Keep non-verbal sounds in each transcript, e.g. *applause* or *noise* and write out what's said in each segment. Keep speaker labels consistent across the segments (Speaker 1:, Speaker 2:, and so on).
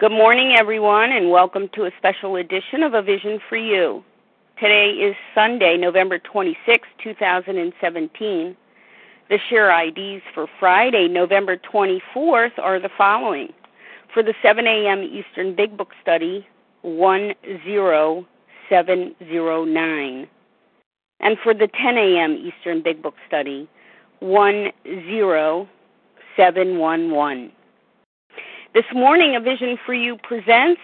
Speaker 1: Good morning, everyone, and welcome to a special edition of A Vision for You. Today is Sunday, November 26, 2017. The share IDs for Friday, November 24th are the following. For the 7 a.m. Eastern Big Book Study, 10709. And for the 10 a.m. Eastern Big Book Study, 10711. This morning, A Vision for You presents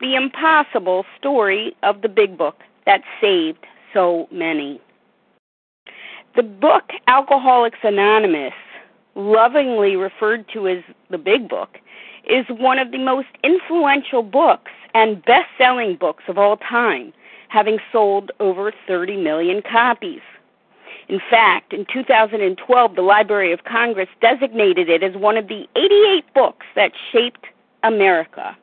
Speaker 1: the impossible story of the Big Book that saved so many. The book Alcoholics Anonymous, lovingly referred to as the Big Book, is one of the most influential books and best selling books of all time, having sold over 30 million copies. In fact, in 2012, the Library of Congress designated it as one of the 88 books that shaped America.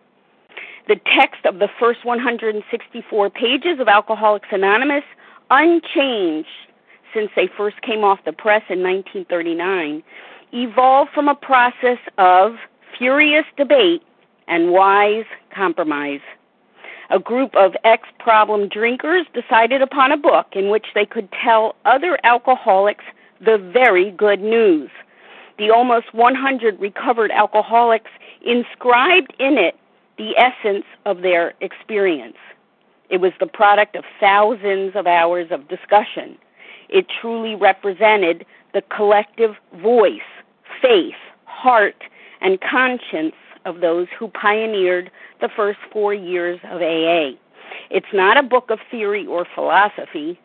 Speaker 1: The text of the first 164 pages of Alcoholics Anonymous, unchanged since they first came off the press in 1939, evolved from a process of furious debate and wise compromise a group of ex problem drinkers decided upon a book in which they could tell other alcoholics the very good news. The almost 100 recovered alcoholics inscribed in it the essence of their experience. It was the product of thousands of hours of discussion. It truly represented the collective voice, faith, heart, and conscience of those who pioneered the first four years of AA. It's not a book of theory or philosophy.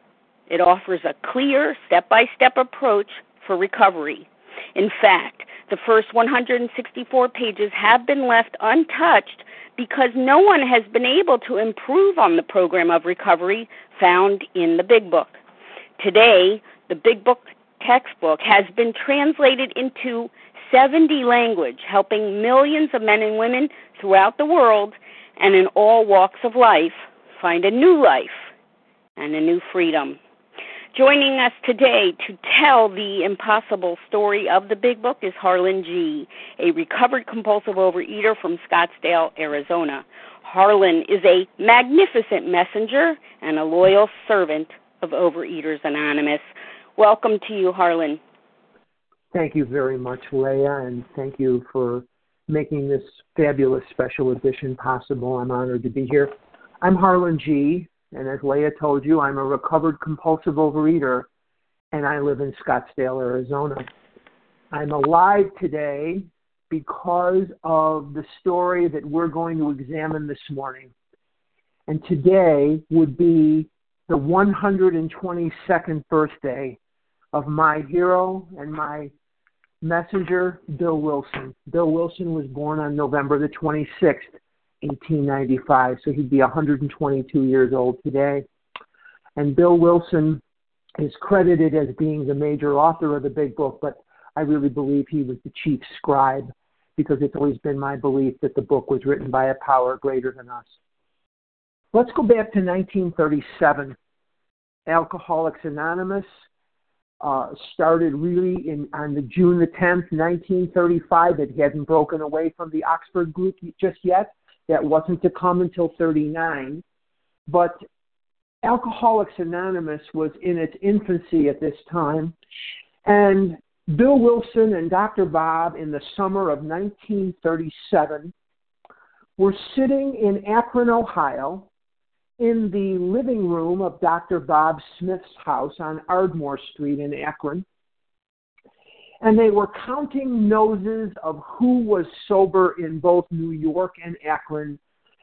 Speaker 1: It offers a clear, step by step approach for recovery. In fact, the first 164 pages have been left untouched because no one has been able to improve on the program of recovery found in the Big Book. Today, the Big Book textbook has been translated into 70 language, helping millions of men and women throughout the world and in all walks of life find a new life and a new freedom. Joining us today to tell the impossible story of the Big Book is Harlan G., a recovered compulsive overeater from Scottsdale, Arizona. Harlan is a magnificent messenger and a loyal servant of Overeaters Anonymous. Welcome to you, Harlan.
Speaker 2: Thank you very much, Leah, and thank you for making this fabulous special edition possible. I'm honored to be here. I'm Harlan G., and as Leah told you, I'm a recovered compulsive overeater, and I live in Scottsdale, Arizona. I'm alive today because of the story that we're going to examine this morning. And today would be the 122nd birthday of my hero and my messenger, Bill Wilson. Bill Wilson was born on November the 26th, 1895, so he'd be 122 years old today. And Bill Wilson is credited as being the major author of the big book, but I really believe he was the chief scribe because it's always been my belief that the book was written by a power greater than us. Let's go back to 1937. Alcoholics Anonymous uh, started really in on the June the 10th, 1935. It hadn't broken away from the Oxford group just yet. That wasn't to come until 39. But Alcoholics Anonymous was in its infancy at this time. And Bill Wilson and Dr. Bob, in the summer of 1937, were sitting in Akron, Ohio, in the living room of Dr. Bob Smith's house on Ardmore Street in Akron. And they were counting noses of who was sober in both New York and Akron.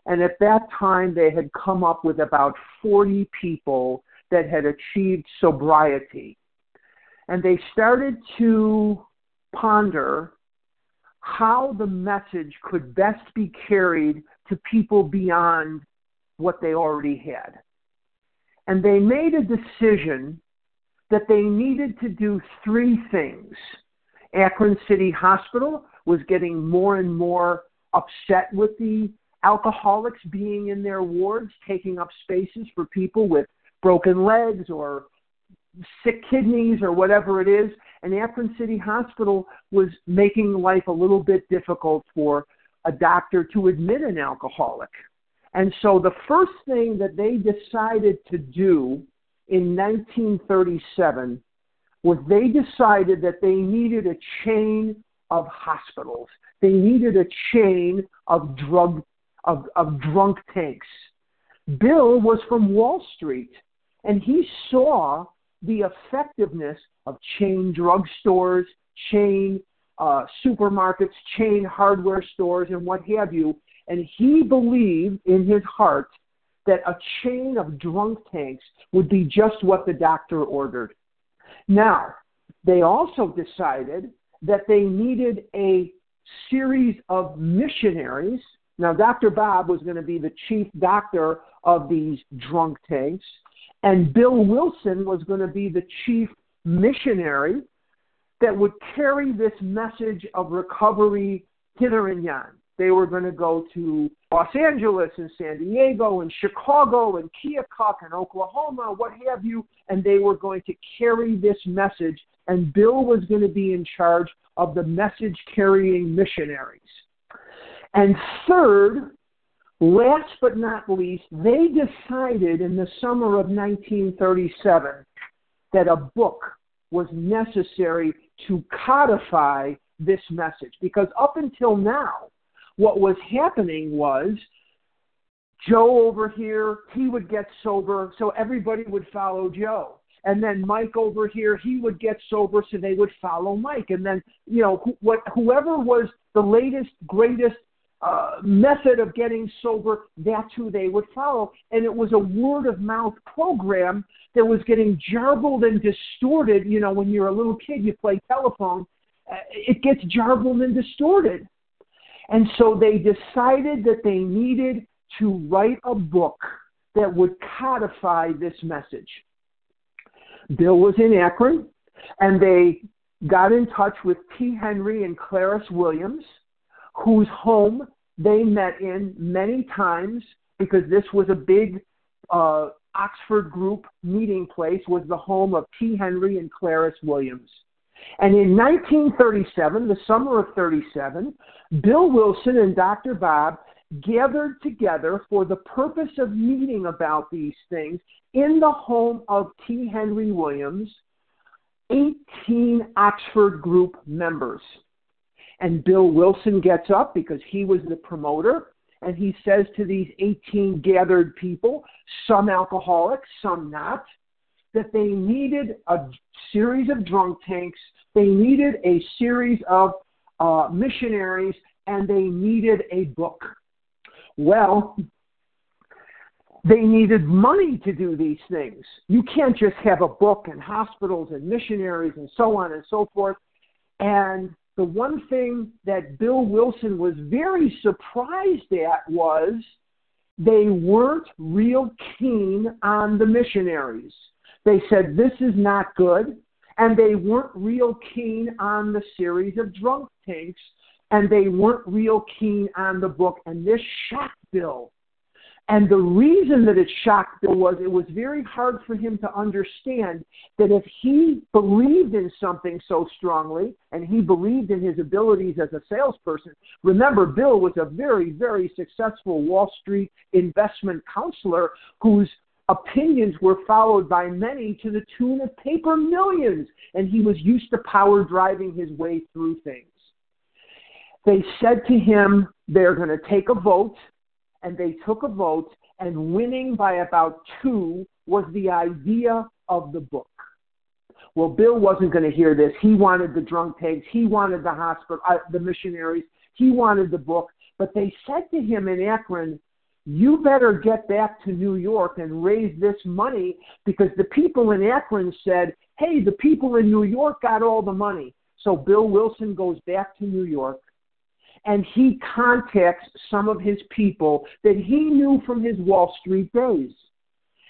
Speaker 2: And at that time, they had come up with about 40 people that had achieved sobriety. And they started to ponder how the message could best be carried to people beyond what they already had. And they made a decision that they needed to do three things. Akron City Hospital was getting more and more upset with the alcoholics being in their wards, taking up spaces for people with broken legs or sick kidneys or whatever it is. And Akron City Hospital was making life a little bit difficult for a doctor to admit an alcoholic. And so the first thing that they decided to do in 1937 was they decided that they needed a chain of hospitals. They needed a chain of drug of, of drunk tanks. Bill was from Wall Street and he saw the effectiveness of chain drugstores, chain uh, supermarkets, chain hardware stores, and what have you. And he believed in his heart that a chain of drunk tanks would be just what the doctor ordered. Now, they also decided that they needed a series of missionaries. Now, Dr. Bob was going to be the chief doctor of these drunk tanks, and Bill Wilson was going to be the chief missionary that would carry this message of recovery hither and yon. They were going to go to Los Angeles and San Diego and Chicago and Keokuk and Oklahoma, what have you, and they were going to carry this message. And Bill was going to be in charge of the message carrying missionaries. And third, last but not least, they decided in the summer of 1937 that a book was necessary to codify this message. Because up until now, what was happening was Joe over here, he would get sober, so everybody would follow Joe. And then Mike over here, he would get sober, so they would follow Mike. And then, you know, wh- what whoever was the latest, greatest uh, method of getting sober, that's who they would follow. And it was a word of mouth program that was getting jarbled and distorted. You know, when you're a little kid, you play telephone, uh, it gets jarbled and distorted. And so they decided that they needed to write a book that would codify this message. Bill was in Akron, and they got in touch with T. Henry and Clarice Williams, whose home they met in many times because this was a big uh, Oxford group meeting place, was the home of T. Henry and Clarice Williams. And in 1937, the summer of 37, Bill Wilson and Dr. Bob gathered together for the purpose of meeting about these things in the home of T. Henry Williams, 18 Oxford Group members. And Bill Wilson gets up because he was the promoter, and he says to these 18 gathered people, some alcoholics, some not, that they needed a series of drunk tanks, they needed a series of uh, missionaries, and they needed a book. Well, they needed money to do these things. You can't just have a book and hospitals and missionaries and so on and so forth. And the one thing that Bill Wilson was very surprised at was they weren't real keen on the missionaries. They said, This is not good. And they weren't real keen on the series of drunk tanks. And they weren't real keen on the book. And this shocked Bill. And the reason that it shocked Bill was it was very hard for him to understand that if he believed in something so strongly and he believed in his abilities as a salesperson, remember, Bill was a very, very successful Wall Street investment counselor whose opinions were followed by many to the tune of paper millions, and he was used to power driving his way through things. They said to him, they're going to take a vote, and they took a vote, and winning by about two was the idea of the book. Well, Bill wasn't going to hear this. He wanted the drunk tanks. He wanted the hospital, uh, the missionaries. He wanted the book. But they said to him in Akron, you better get back to New York and raise this money because the people in Akron said, hey, the people in New York got all the money. So Bill Wilson goes back to New York and he contacts some of his people that he knew from his Wall Street days.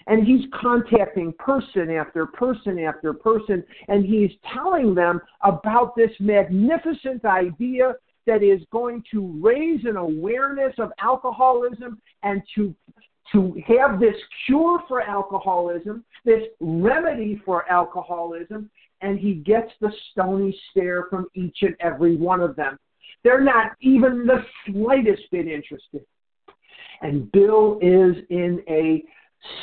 Speaker 2: And he's contacting person after person after person, and he's telling them about this magnificent idea that is going to raise an awareness of alcoholism and to to have this cure for alcoholism, this remedy for alcoholism, and he gets the stony stare from each and every one of them. They're not even the slightest bit interested. And Bill is in a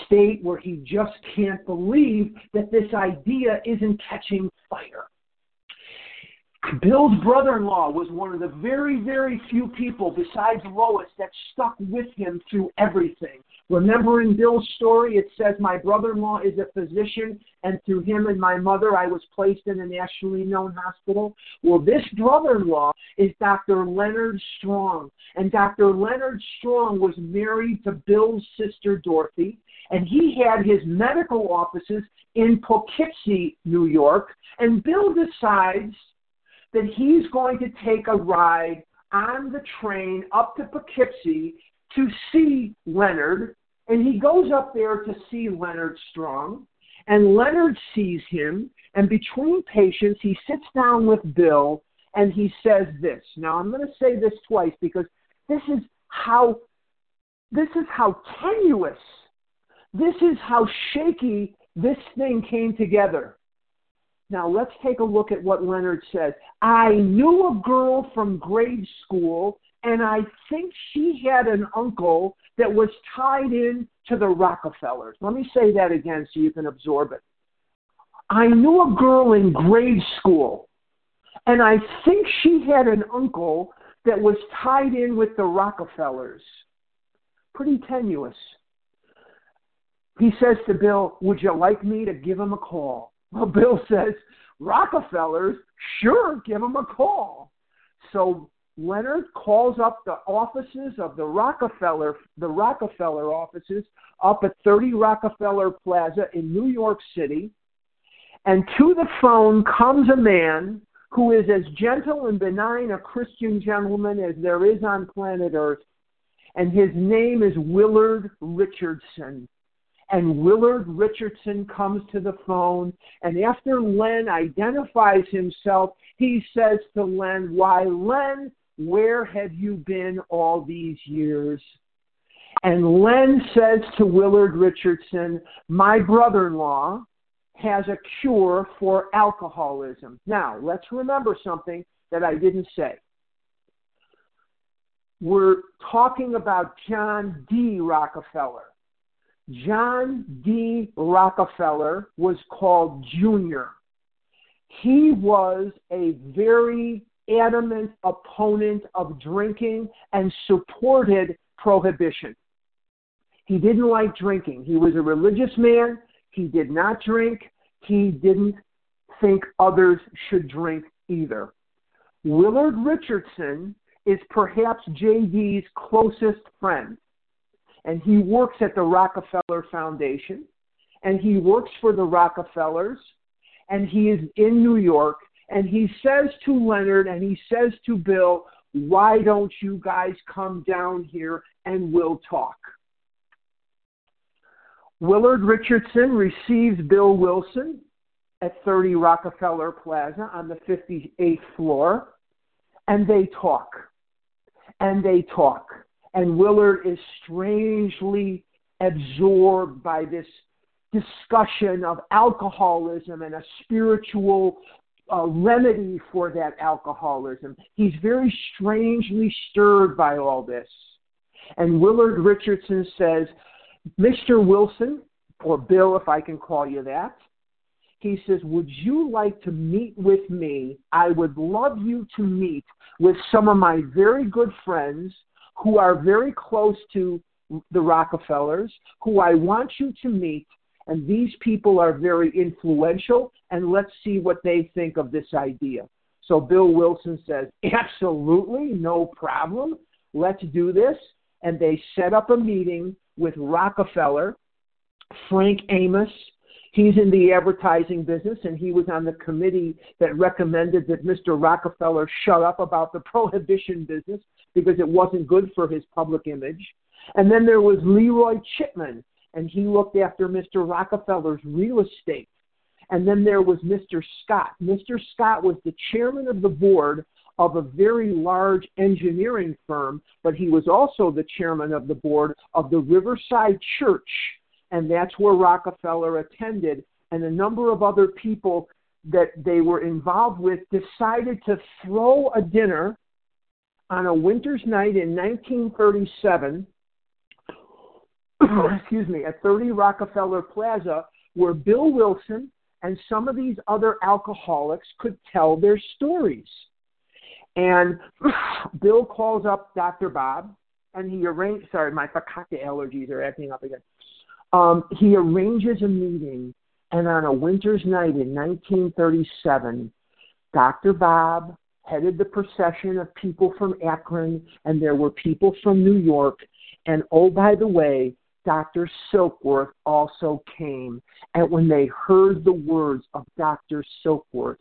Speaker 2: state where he just can't believe that this idea isn't catching fire. Bill's brother in law was one of the very, very few people besides Lois that stuck with him through everything. Remember in Bill's story, it says, My brother in law is a physician, and through him and my mother, I was placed in a nationally known hospital. Well, this brother in law is Dr. Leonard Strong. And Dr. Leonard Strong was married to Bill's sister, Dorothy, and he had his medical offices in Poughkeepsie, New York. And Bill decides that he's going to take a ride on the train up to Poughkeepsie to see Leonard, and he goes up there to see Leonard Strong, and Leonard sees him, and between patients, he sits down with Bill and he says this. Now I'm going to say this twice because this is how this is how tenuous, this is how shaky this thing came together. Now let's take a look at what Leonard says. I knew a girl from grade school, and I think she had an uncle that was tied in to the Rockefellers. Let me say that again so you can absorb it. I knew a girl in grade school, and I think she had an uncle that was tied in with the Rockefellers. Pretty tenuous. He says to Bill, Would you like me to give him a call? Well, Bill says, Rockefellers, sure, give them a call. So Leonard calls up the offices of the Rockefeller, the Rockefeller offices up at 30 Rockefeller Plaza in New York City. And to the phone comes a man who is as gentle and benign a Christian gentleman as there is on planet Earth. And his name is Willard Richardson and Willard Richardson comes to the phone. And after Len identifies himself, he says to Len, Why, Len, where have you been all these years? And Len says to Willard Richardson, My brother in law has a cure for alcoholism. Now, let's remember something that I didn't say. We're talking about John D. Rockefeller. John D. Rockefeller was called Junior. He was a very adamant opponent of drinking and supported prohibition. He didn't like drinking. He was a religious man. He did not drink. He didn't think others should drink either. Willard Richardson is perhaps JD's closest friend and he works at the Rockefeller Foundation, and he works for the Rockefellers, and he is in New York, and he says to Leonard and he says to Bill, Why don't you guys come down here and we'll talk? Willard Richardson receives Bill Wilson at 30 Rockefeller Plaza on the 58th floor, and they talk. And they talk and Willard is strangely absorbed by this discussion of alcoholism and a spiritual uh, remedy for that alcoholism. He's very strangely stirred by all this. And Willard Richardson says, Mr. Wilson, or Bill, if I can call you that, he says, Would you like to meet with me? I would love you to meet with some of my very good friends who are very close to the Rockefellers, who I want you to meet. And these people are very influential, and let's see what they think of this idea. So Bill Wilson says, Absolutely, no problem. Let's do this. And they set up a meeting with Rockefeller, Frank Amos, He's in the advertising business, and he was on the committee that recommended that Mr. Rockefeller shut up about the *laughs* prohibition business because it wasn't good for his public image. And then there was Leroy Chipman, and he looked after Mr. Rockefeller's real estate. And then there was Mr. Scott. Mr. Scott was the chairman of the board of a very large engineering firm, but he was also the chairman of the board of the Riverside Church and that's where Rockefeller attended, and a number of other people that they were involved with decided to throw a dinner on a winter's night in 1937, *clears throat* excuse me, at 30 Rockefeller Plaza, where Bill Wilson and some of these other alcoholics could tell their stories. And *clears throat* Bill calls up Dr. Bob, and he arranges. Sorry, my fakakta allergies are acting up again. Um, he arranges a meeting, and on a winter's night in 1937, Dr. Bob headed the procession of people from Akron, and there were people from New York. And oh, by the way, Dr. Silkworth also came. And when they heard the words of Dr. Silkworth,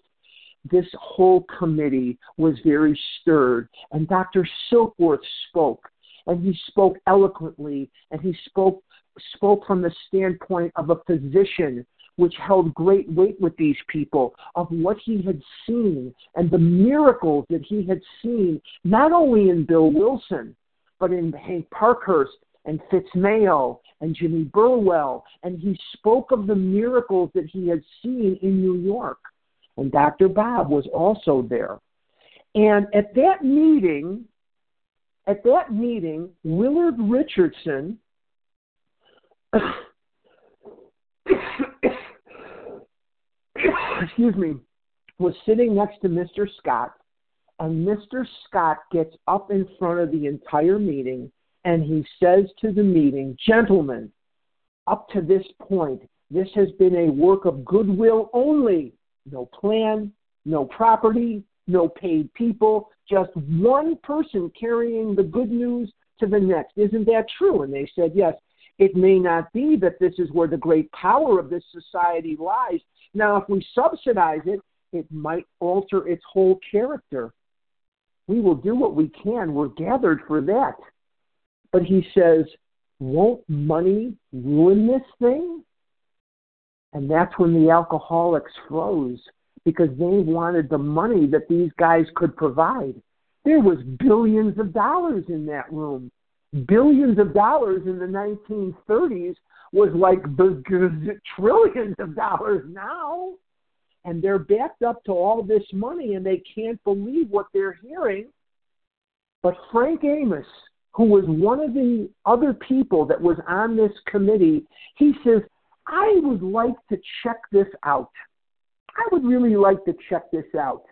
Speaker 2: this whole committee was very stirred. And Dr. Silkworth spoke, and he spoke eloquently, and he spoke spoke from the standpoint of a physician which held great weight with these people of what he had seen and the miracles that he had seen, not only in Bill Wilson, but in Hank Parkhurst and Fitz Mayo and Jimmy Burwell. And he spoke of the miracles that he had seen in New York. And Dr. Bob was also there. And at that meeting, at that meeting, Willard Richardson *coughs* excuse me, was sitting next to Mr. Scott, and Mr. Scott gets up in front of the entire meeting and he says to the meeting, Gentlemen, up to this point, this has been a work of goodwill only. No plan, no property, no paid people, just one person carrying the good news to the next. Isn't that true? And they said, Yes. It may not be that this is where the great power of this society lies, now, if we subsidize it, it might alter its whole character. We will do what we can. We're gathered for that. But he says, won't money ruin this thing? And that's when the alcoholics froze because they wanted the money that these guys could provide. There was billions of dollars in that room. Billions of dollars in the 1930s was like trillions of dollars now. And they're backed up to all this money and they can't believe what they're hearing. But Frank Amos, who was one of the other people that was on this committee, he says, I would like to check this out. I would really like to check this out.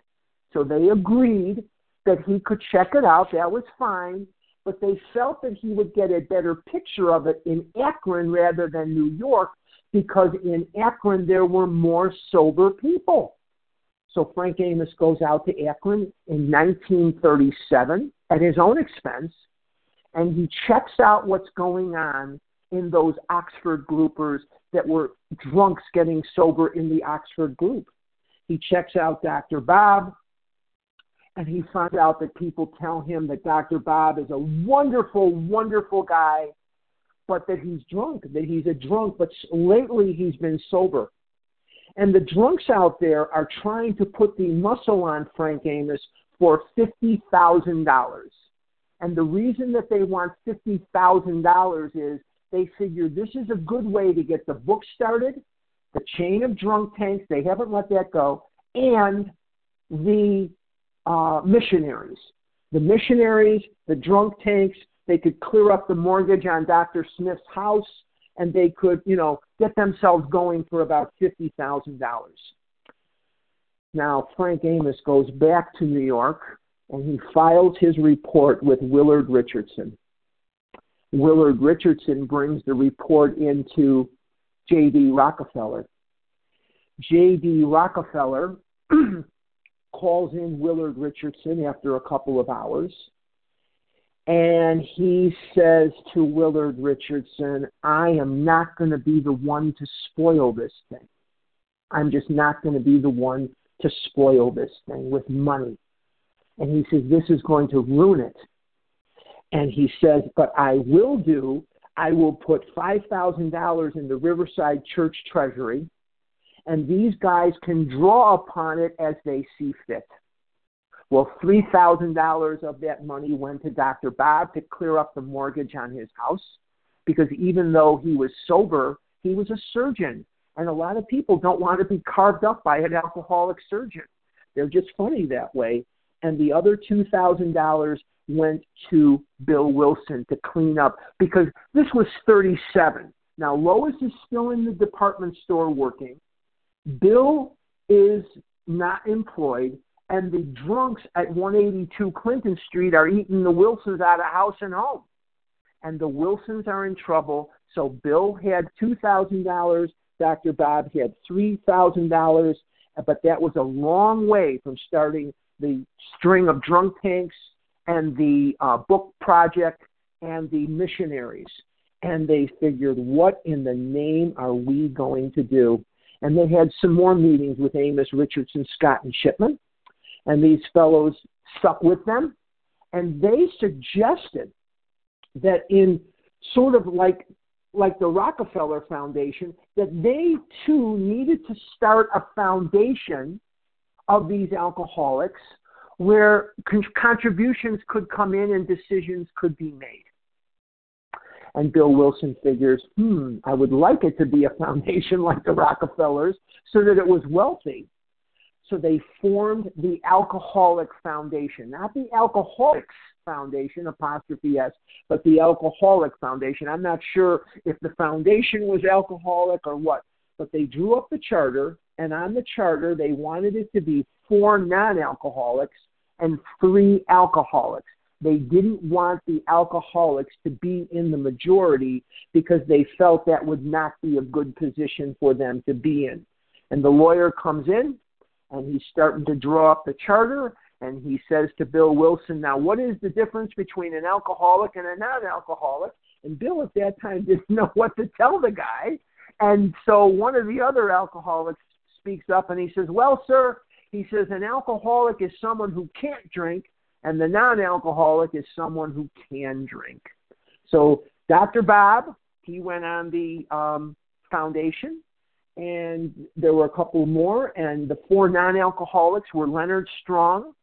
Speaker 2: So they agreed that he could check it out. That was fine but they felt that he would get a better picture of it in Akron rather than New York because in Akron there were more sober people. So Frank Amos goes out to Akron in 1937 at his own expense and he checks out what's going on in those Oxford groupers that were drunks getting sober in the Oxford group. He checks out Dr. Bob, and he finds out that people tell him that Dr. Bob is a wonderful, wonderful guy, but that he's drunk, that he's a drunk, but lately he's been sober. And the drunks out there are trying to put the muscle on Frank Amos for $50,000. And the reason that they want $50,000 is they figure this is a good way to get the book started, the chain of drunk tanks, they haven't let that go, and the uh, missionaries. The missionaries, the drunk tanks, they could clear up the mortgage on Dr. Smith's house and they could, you know, get themselves going for about $50,000. Now, Frank Amos goes back to New York and he files his report with Willard Richardson. Willard Richardson brings the report into J.D. Rockefeller. J.D. Rockefeller *clears throat* calls in Willard Richardson after a couple of hours. And he says to Willard Richardson, I am not going to be the one to spoil this thing. I'm just not going to be the one to spoil this thing with money. And he says, This is going to ruin it. And he says, But I will do, I will put $5,000 in the Riverside Church Treasury and these guys can draw upon it as they see fit. Well, $3,000 of that money went to Dr. Bob to clear up the mortgage on his house because even though he was sober, he was a surgeon. And a lot of people don't want to be carved up by an alcoholic surgeon. They're just funny that way. And the other $2,000 went to Bill Wilson to clean up because this was 37. Now, Lois is still in the department store working. Bill is not employed, and the drunks at 182 Clinton Street are eating the Wilsons out of house and home. And the Wilsons are in trouble. So Bill had $2,000. Dr. Bob had $3,000. But that was a long way from starting the string of drunk tanks and the uh, book project and the missionaries. And they figured, what in the name are we going to do? And they had some more meetings with Amos Richardson, Scott, and Chipman. And these fellows stuck with them. And they suggested that in sort of like like the Rockefeller Foundation, that they too needed to start a foundation of these alcoholics where con- contributions could come in and decisions could be made. And Bill Wilson figures, hmm, I would like it to be a foundation *laughs* like the Rockefellers so that it was wealthy. So they formed the Alcoholic Foundation, not the Alcoholics Foundation, apostrophe S, but the Alcoholic Foundation. I'm not sure if the foundation was alcoholic or what, but they drew up the charter, and on the charter, they wanted it to be four non alcoholics and three alcoholics. They didn't want the alcoholics to be in the majority because they felt that would not be a good position for them to be in. And the lawyer comes in and he's starting to draw up the charter and he says to Bill Wilson, Now, what is the difference between an alcoholic and a non alcoholic? And Bill at that time *laughs* didn't know what to tell the guy. And so one of the other alcoholics speaks up and he says, Well, sir, he says an alcoholic is someone who can't drink, and the non alcoholic is someone who can drink. So Dr. Bob, he went on the um, foundation, and there were a couple more, and the four non alcoholics were Leonard Strong,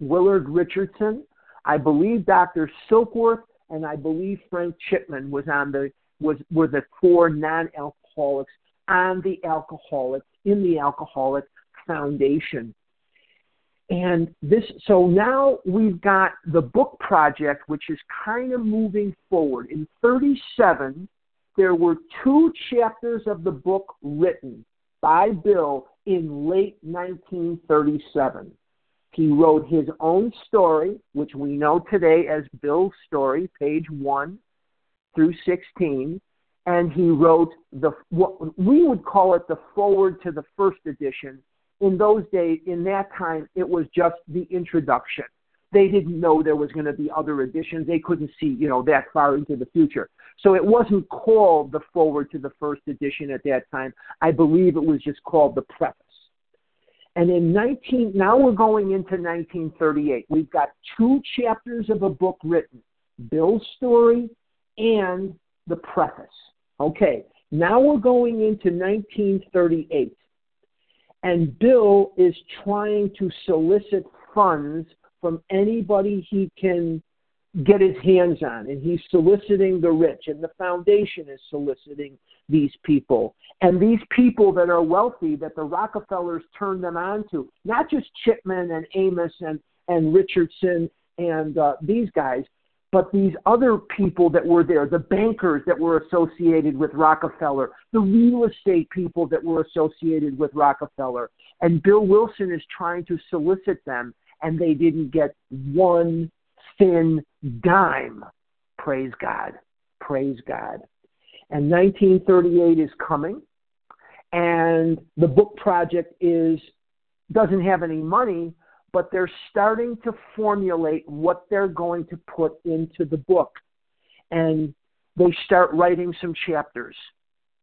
Speaker 2: Willard Richardson, I believe Dr. Silkworth, and I believe Frank Chipman was on the was were the four non alcoholics on the alcoholic in the alcoholic foundation. And this, so now we've got the book project, which is kind of moving foreword. In 37, there were two chapters of the book written by Bill in late 1937. He wrote his own story, which we know today as Bill's story, page 1 through 16, and he wrote the what we would call it the forward to the first edition in those days, in that time, it was just the introduction. They didn't know there was going to be other editions. They couldn't see, you know, that far into the future. So it wasn't called the foreword to the first edition at that time. I believe it was just called the preface. And in 19, now we're going into 1938. We've got two chapters of a book written Bill's story and the preface. Okay, now we're going into 1938 and Bill is trying to solicit funds from anybody he can get his hands on. And he's soliciting the rich, and the foundation is soliciting these people. And these people that are wealthy, that the Rockefellers turn them on to, not just Chipman and Amos and, and Richardson and uh, these guys, but these other people that were there, the bankers that were associated with Rockefeller, the real estate people that were associated with Rockefeller. And Bill Wilson is trying to solicit them, and they didn't get one thin dime. Praise God. Praise God. And 1938 is coming, and the book project is doesn't have any money, but they're starting to formulate what they're going to put into the book. And they start writing some chapters.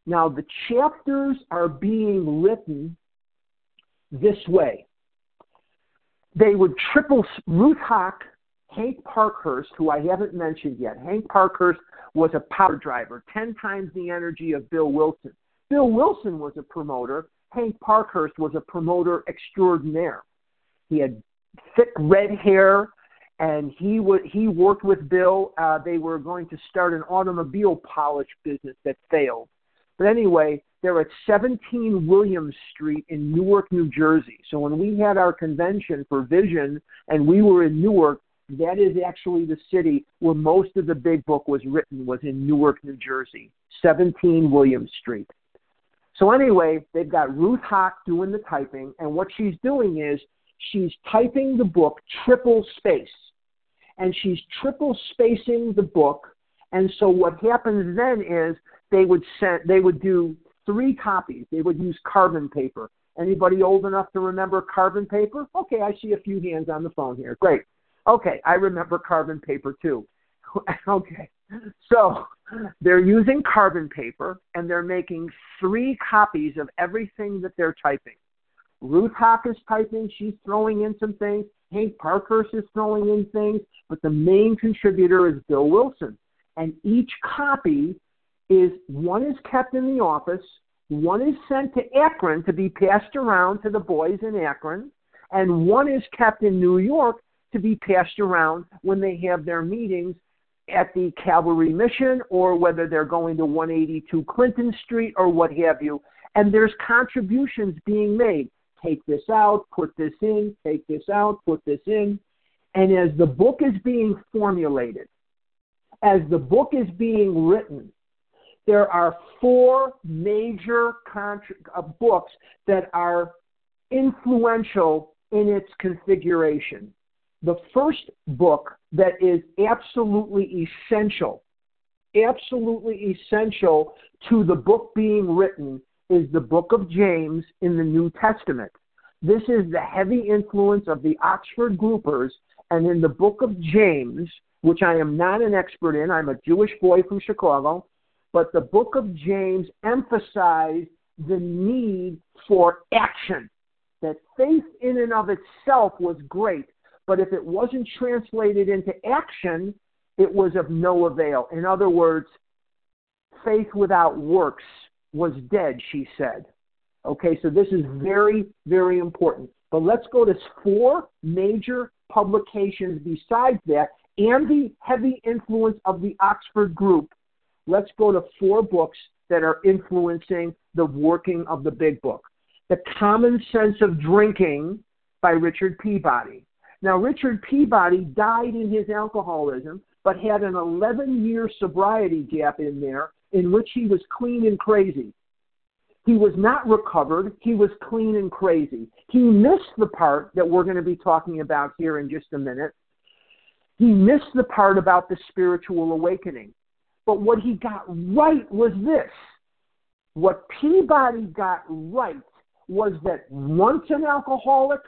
Speaker 2: Now, the chapters are being written this way. They would triple Ruth Haack, Hank Parkhurst, who I haven't mentioned yet. Hank Parkhurst was a power driver, 10 times the energy of Bill Wilson. Bill Wilson was a promoter. Hank Parkhurst was a promoter extraordinaire. He had thick red hair, and he would he worked with Bill. Uh, they were going to start an automobile polish business that failed. But anyway, they're at 17 Williams Street in Newark, New Jersey. So when we had our convention for Vision and we were in Newark, that is actually the city where most of the big book was written was in Newark, New Jersey, 17 williams Street. So anyway, they've got Ruth Haack doing the typing, and what she's doing is she's typing the book triple space. And she's triple spacing the book. And so what happens then is they would send they would do three copies. They would use carbon paper. Anybody old enough to remember carbon paper? Okay, I see a few hands on the phone here. Great. Okay, I remember carbon paper too. *laughs* okay. So they're using carbon paper and they're making three copies of everything that they're typing. Ruth is typing, she's throwing in some things. Hank Parkhurst is throwing in things, but the main contributor is Bill Wilson. And each copy is one is kept in the office, one is sent to Akron to be passed around to the boys in Akron, and one is kept in New York to be passed around when they have their meetings at the Calvary Mission or whether they're going to 182 Clinton Street or what have you. And there's contributions being made. Take this out, put this in, take this out, put this in. And as the book is being formulated, as the book is being written, there are four major uh, books that are influential in its configuration. The first book that is absolutely essential, absolutely essential to the book being written is the book of James in the New Testament. This is the heavy influence of the Oxford groupers, and in the book of James, which I am not an expert in, I'm a Jewish boy from Chicago, but the book of James emphasized the need for action. That faith in and of itself was great, but if it wasn't translated into action, it was of no avail. In other words, faith without works was dead, she said. Okay, so this is very, very important. But let's go to four major publications besides that and the heavy influence of the Oxford group. Let's go to four books that are influencing the working of the big book. The Common Sense of Drinking by Richard Peabody. Now, Richard Peabody died in his alcoholism, but had an 11 year sobriety gap in there in which he was clean and crazy. He was not recovered, he was clean and crazy. He missed the part that we're going to be talking about here in just a minute. He missed the part about the spiritual awakening. But what he got right was this. What Peabody got right was that once an alcoholic,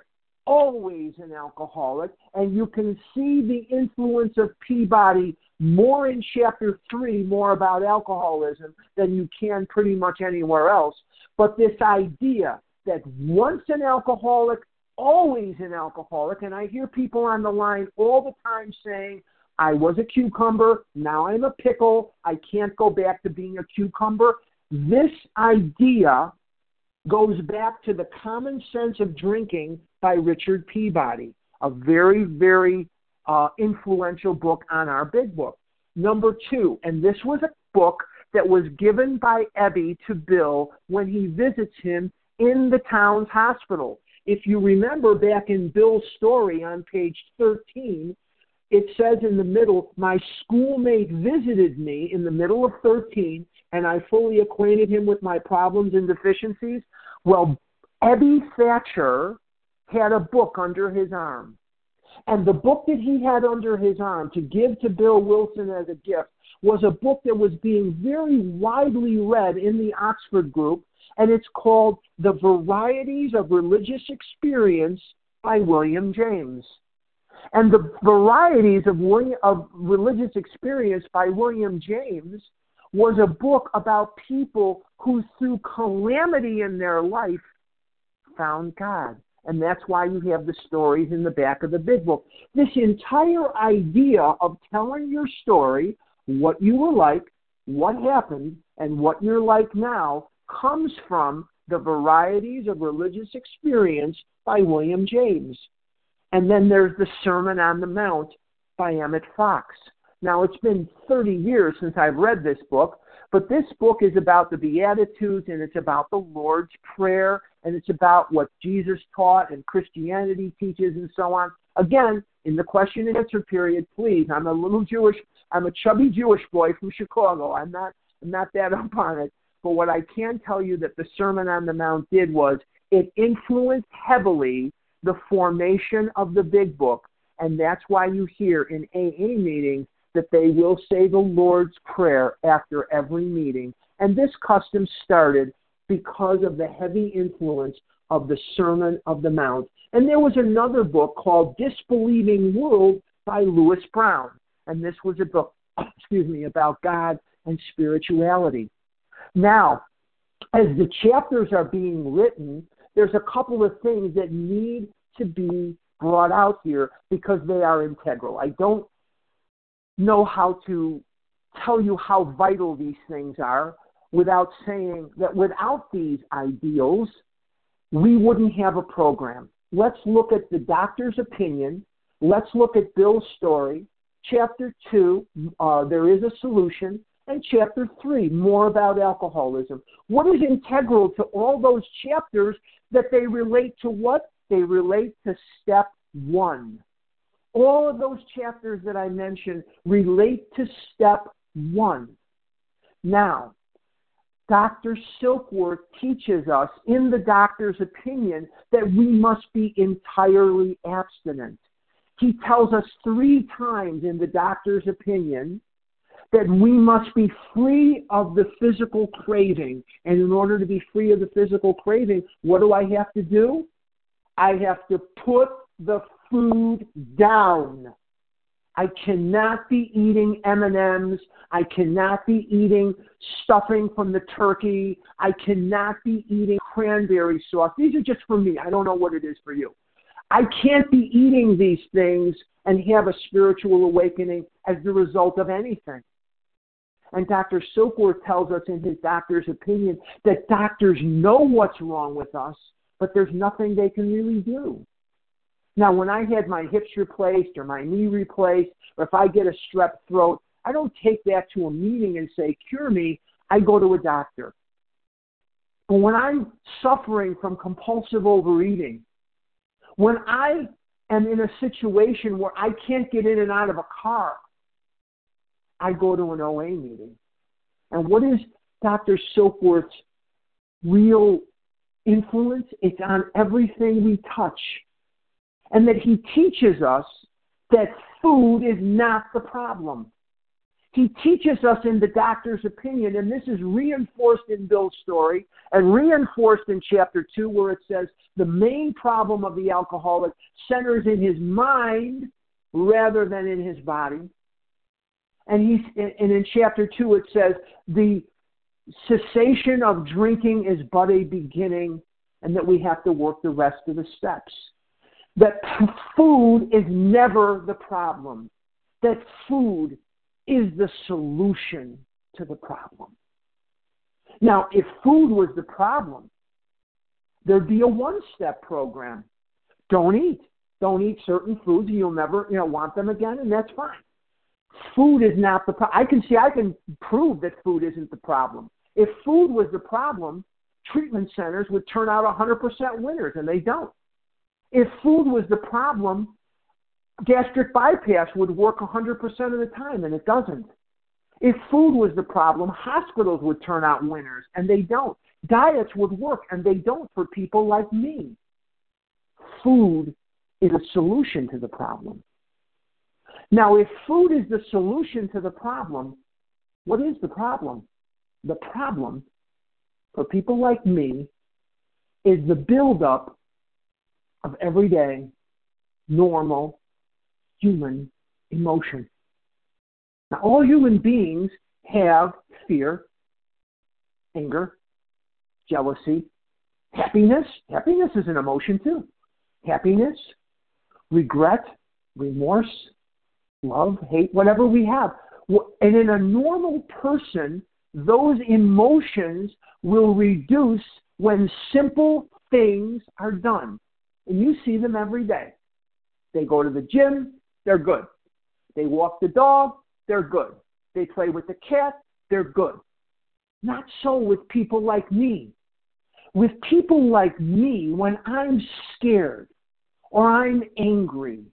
Speaker 2: always an alcoholic, and you can see the influence of Peabody more in chapter 3, more about alcoholism, than you can pretty much anywhere else. But this idea that once an alcoholic, always an alcoholic, and I hear people on the line all the time saying, I was a cucumber, now I'm a pickle, I can't go back to being a cucumber. This idea goes back to the common sense of drinking by Richard Peabody, a very, very uh, influential book on our big book. Number two, and this was a book that was given by Ebby to Bill when he visits him in the Towns hospital. If you remember back in Bill's story on page 13, it says in the middle, My schoolmate visited me in the middle of 13, and I fully acquainted him with my problems and deficiencies. Well, Ebby Thatcher had a book under his arm. And the book that he had under his arm to give to Bill Wilson as a gift was a book that was being very widely read in the Oxford group, and it's called The Varieties of Religious Experience by William James. And the varieties of, of religious experience by William James was a book about people who, through calamity in their life, found God. And that's why you have the stories in the back of the big book. This entire idea of telling your story, what you were like, what happened, and what you're like now, comes from the varieties of religious experience by William James. And then there's the Sermon on the Mount by Emmett Fox. Now, it's been 30 years since I've read this book, but this book is about the Beatitudes and it's about the Lord's Prayer and it's about what Jesus taught and Christianity teaches and so on. Again, in the question and answer period, please. I'm a little Jewish. I'm a chubby Jewish boy from Chicago. I'm not. I'm not that *laughs* up on it. But what I can tell you that the Sermon on the Mount did was it influenced heavily the formation of the Big Book, and that's why you hear in AA meetings that they will say the Lord's Prayer after every meeting. And this custom started because of the heavy influence of the Sermon of the Mount. And there was another book called This Believing World by Lewis Browne. And this was a book, *coughs* excuse me, about God and spirituality. Now, as the chapters are being written, there's a couple of things that need to be brought out here because they are integral. I don't know how to tell you how vital these things are without saying that without these ideals, we wouldn't have a program. Let's look at the doctor's opinion. Let's look at Bill's story. Chapter 2, uh, there is a solution. And chapter 3, more about alcoholism. What is integral to all those chapters that they relate to what? They relate to step 1. All of those chapters that I mentioned relate to step 1. Now, Dr. Silkworth teaches us, in the doctor's opinion, that we must be entirely abstinent. He tells us three times in the doctor's opinion that we must be free of the physical craving. And in order to be free of the physical craving, what do I have to do? I have to put the food down. I cannot be eating M&Ms. I cannot be eating stuffing from the turkey. I cannot be eating cranberry sauce. These are just for me. I don't know what it is for you. I can't be eating these things and have a spiritual awakening as the result of anything. And Dr. Silkworth tells us in his doctor's opinion that doctors know what's wrong with us, but there's nothing they can really do. Now, when I had my hips replaced or my knee replaced, or if I get a strep throat, I don't take that to a meeting and say, cure me. I go to a doctor. But when I'm suffering from compulsive overeating, when I am in a situation where I can't get in and out of a car, I go to an OA meeting. And what is Dr. Silkworth's real influence? It's on everything we touch and that he teaches us that food is not the problem. He teaches us in the doctor's opinion, and this is reinforced in Bill's story and reinforced in chapter 2, where it says the main problem of the alcoholic centers in his mind rather than in his body. And, he's, and in chapter 2, it says the cessation of drinking is but a beginning, and that we have to work the rest of the steps that food is never the problem, that food is the solution to the problem. Now, if food was the problem, there'd be a one step program. Don't eat. Don't eat certain foods, and you'll never you know, want them again, and that's fine. Food is not the problem. I can see, I can prove that food isn't the problem. If food was the problem, treatment centers would turn out 100% winners, and they don't. If food was the problem, gastric bypass would work 100% of the time, and it doesn't. If food was the problem, hospitals would turn out winners, and they don't. Diets would work, and they don't for people like me. Food is a solution to the problem. Now, if food is the solution to the problem, what is the problem? The problem for people like me is the buildup of everyday, normal, human emotion. Now, all human beings have fear, anger, jealousy, happiness. Happiness is an emotion too. Happiness, regret, remorse, love, hate, whatever we have. And in a normal person, those emotions will reduce when simple things are done. And you see them every day. They go to the gym, they're good. They walk the dog, they're good. They play with the cat, they're good. Not so with people like me. With people like me, when I'm scared or I'm angry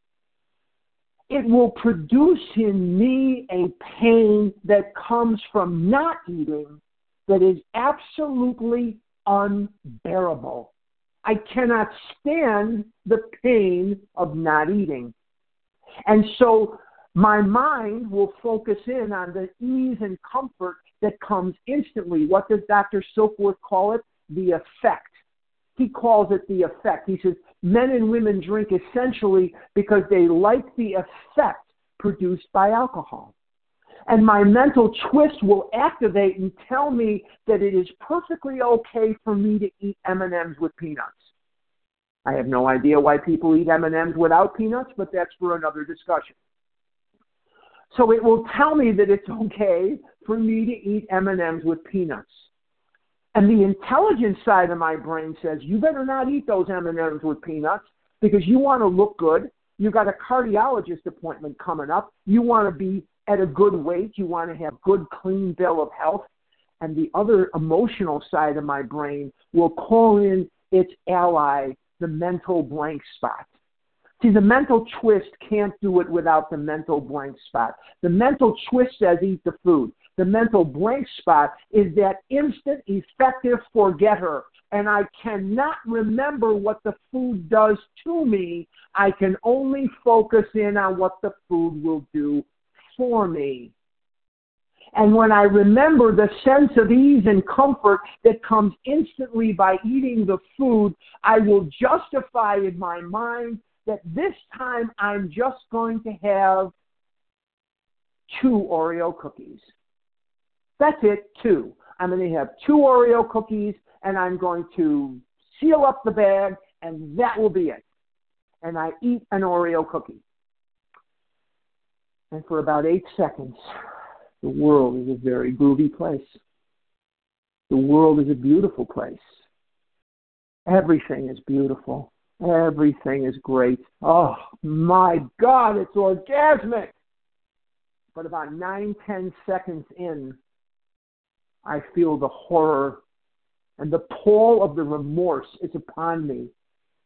Speaker 2: it will produce in me a pain that comes from not eating that is absolutely unbearable. I cannot stand the pain of not eating. And so my mind will focus in on the ease and comfort that comes instantly. What does Dr. Silkworth call it? The effect. He calls it the effect. He says men and women drink essentially because they like the effect produced by alcohol. And my mental twist will activate and tell me that it is perfectly okay for me to eat M&Ms with peanuts. I have no idea why people eat M&Ms without peanuts, but that's for another discussion. So it will tell me that it's okay for me to eat M&Ms with peanuts. And the intelligence side of my brain says, you better not eat those M&Ms with peanuts because you want to look good. You've got a cardiologist appointment coming up. You want to be at a good weight. You want to have good, clean bill of health. And the other emotional side of my brain will call in its ally, the mental blank spot. See, the mental twist can't do it without the mental blank spot. The mental twist says eat the food. The mental blank spot is that instant, effective forgetter. And I cannot remember what the food does to me. I can only focus in on what the food will do for me. And when I remember the sense of ease and comfort that comes instantly by eating the food, I will justify in my mind that this time I'm just going to have two Oreo cookies. That's it, two. I'm going to have two Oreo cookies and I'm going to seal up the bag and that will be it. And I eat an Oreo cookie. And for about eight seconds, the world is a very groovy place. The world is a beautiful place. Everything is beautiful. Everything is great. Oh my God, it's orgasmic. But about nine, ten seconds in, I feel the horror and the pall of the remorse is upon me.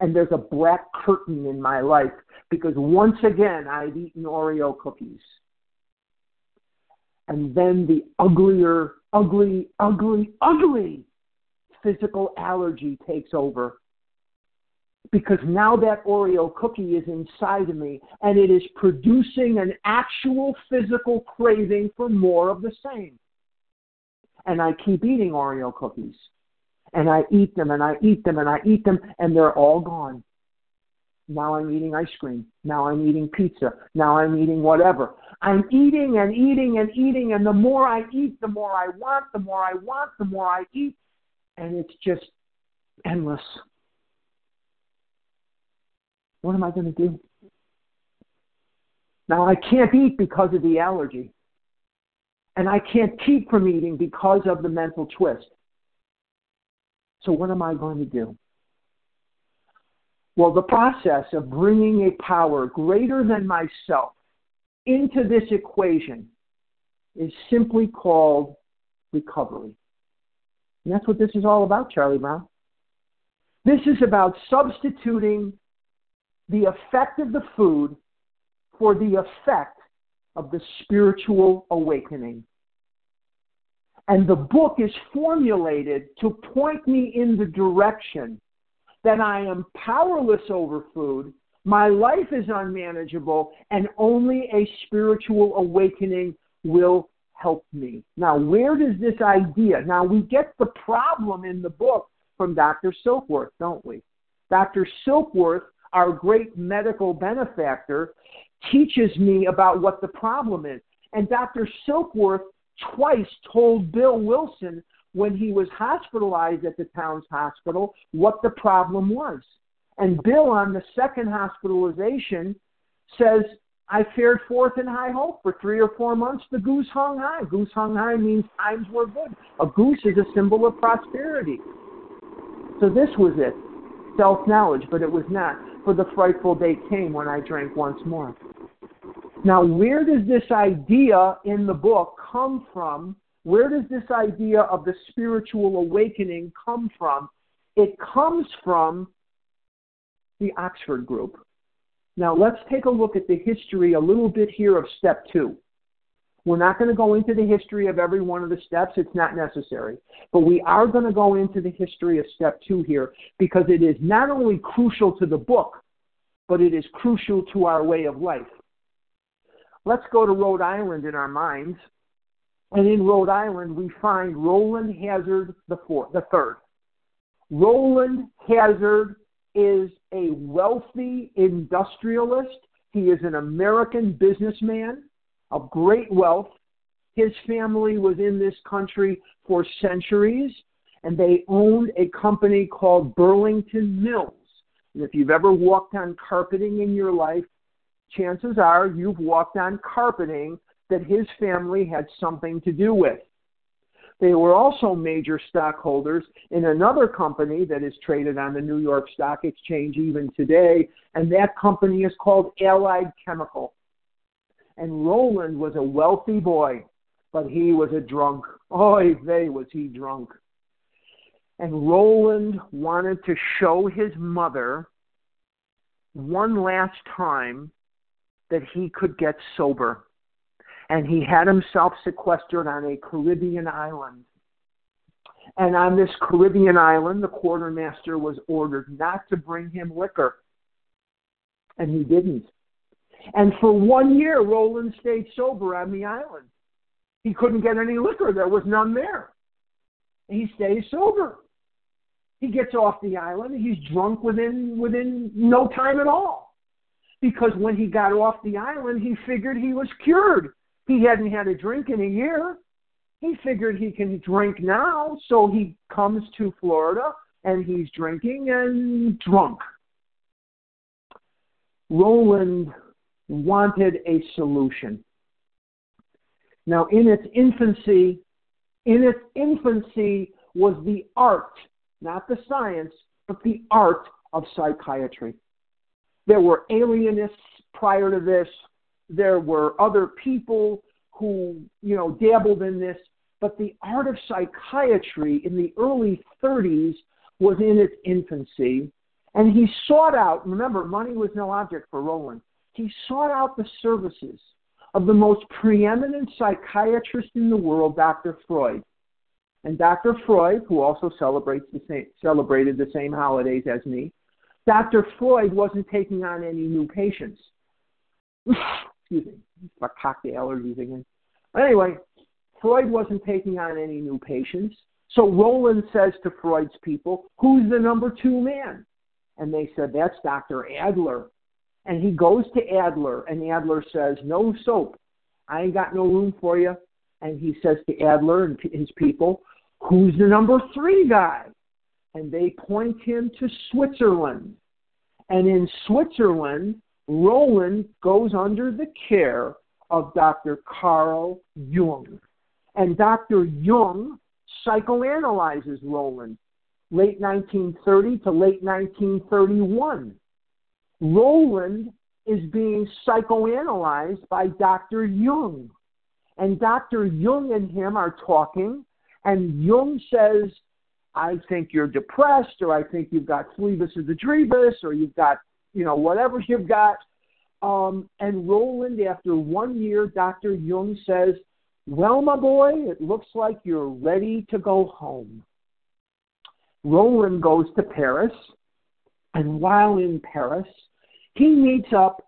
Speaker 2: And there's a black curtain in my life because once again I've eaten Oreo cookies. And then the uglier, ugly, ugly, ugly physical allergy takes over because now that Oreo cookie is inside of me and it is producing an actual physical craving for more of the same. And I keep eating Oreo cookies. And I eat them and I eat them and I eat them and they're all gone. Now I'm eating ice cream. Now I'm eating pizza. Now I'm eating whatever. I'm eating and eating and eating, and the more I eat, the more I want, the more I want, the more I eat, and it's just endless. What am I going to do? Now, I can't eat because of the allergy. And I can't keep from eating because of the mental twist. So, what am I going to do? Well, the process of bringing a power greater than myself into this equation is simply called recovery. And that's what this is all about, Charlie Brown. This is about substituting the effect of the food for the effect of the spiritual awakening. And the book is formulated to point me in the direction that I am powerless over food, my life is unmanageable, and only a spiritual awakening will help me. Now, where does this idea? Now, we get the problem in the book from Dr. Silkworth, don't we? Dr. Silkworth our great medical benefactor, teaches me about what the problem is. And Dr. Silkworth twice told Bill Wilson when he was hospitalized at the Towns hospital what the problem was. And Bill, on the second hospitalization, says, I fared forth in high hope for three or four months. The goose hung high. Goose hung high means times were good. A goose is a symbol of prosperity. So this was it self knowledge, but it was not for the frightful day came when I drank once more. Now, where does this idea in the book come from? Where does this idea of the spiritual awakening come from? It comes from the Oxford group. Now, let's take a look at the history a little bit here of step two. We're not going to go into the history of every one of the steps, it's not necessary. But we are going to go into the history of step two here because it is not only crucial to the book, but it is crucial to our way of life. Let's go to Rhode Island in our minds. And in Rhode Island, we find Rowland Hazard the fourth, the third. Rowland Hazard is a wealthy industrialist. He is an American businessman of great wealth. His family was in this country for centuries, and they owned a company called Burlington Mills. And if you've ever walked on carpeting in your life, chances are you've walked on carpeting that his family had something to do with. They were also major stockholders in another company that is traded on the New York Stock Exchange even today, and that company is called Allied Chemical. And Rowland was a wealthy boy, but he was a drunk. Oy vey, was he drunk. And Rowland wanted to show his mother one last time that he could get sober. And he had himself sequestered on a Caribbean island. And on this Caribbean island, the quartermaster was ordered not to bring him liquor. And he didn't. And for one year, Rowland stayed sober on the island. He couldn't get any liquor, there was none there. He stays sober. He gets off the island, he's drunk within within no time at all because when he got off the island, he figured he was cured. He hadn't had a drink in a year. He figured he can drink now, so he comes to Florida and he's drinking and drunk. Rowland wanted a solution. Now, in its infancy, in its infancy was the art, not the science, but the art of psychiatry. There were alienists prior to this. There were other people who, you know, dabbled in this. But the art of psychiatry in the early 30s was in its infancy. And he sought out, remember, money was no object for Rowland. He sought out the services of the most preeminent psychiatrist in the world, Dr. Freud. And Dr. Freud, who also celebrates the same, celebrated the same holidays as me, Dr. Freud wasn't taking on any new patients. *sighs* Excuse me, my cocktail allergies again. Anyway, Freud wasn't taking on any new patients. So Rowland says to Freud's people, Who's the number two man? And they said, That's Dr. Adler. And he goes to Adler, and Adler says, No soap. I ain't got no room for you. And he says to Adler and his people, Who's the number three guy? And they point him to Switzerland. And in Switzerland, Rowland goes under the care of Dr. Carl Jung. And Dr. Jung psychoanalyzes Rowland late 1930 to late 1931. Rowland is being psychoanalyzed by Dr. Jung. And Dr. Jung and him are talking, and Jung says, I think you're depressed, or I think you've got phlebas or the drevis, or you've got, you know, whatever you've got. Um, and Rowland, after one year, Dr. Jung says, Well, my boy, it looks like you're ready to go home. Rowland goes to Paris, and while in Paris, he meets up,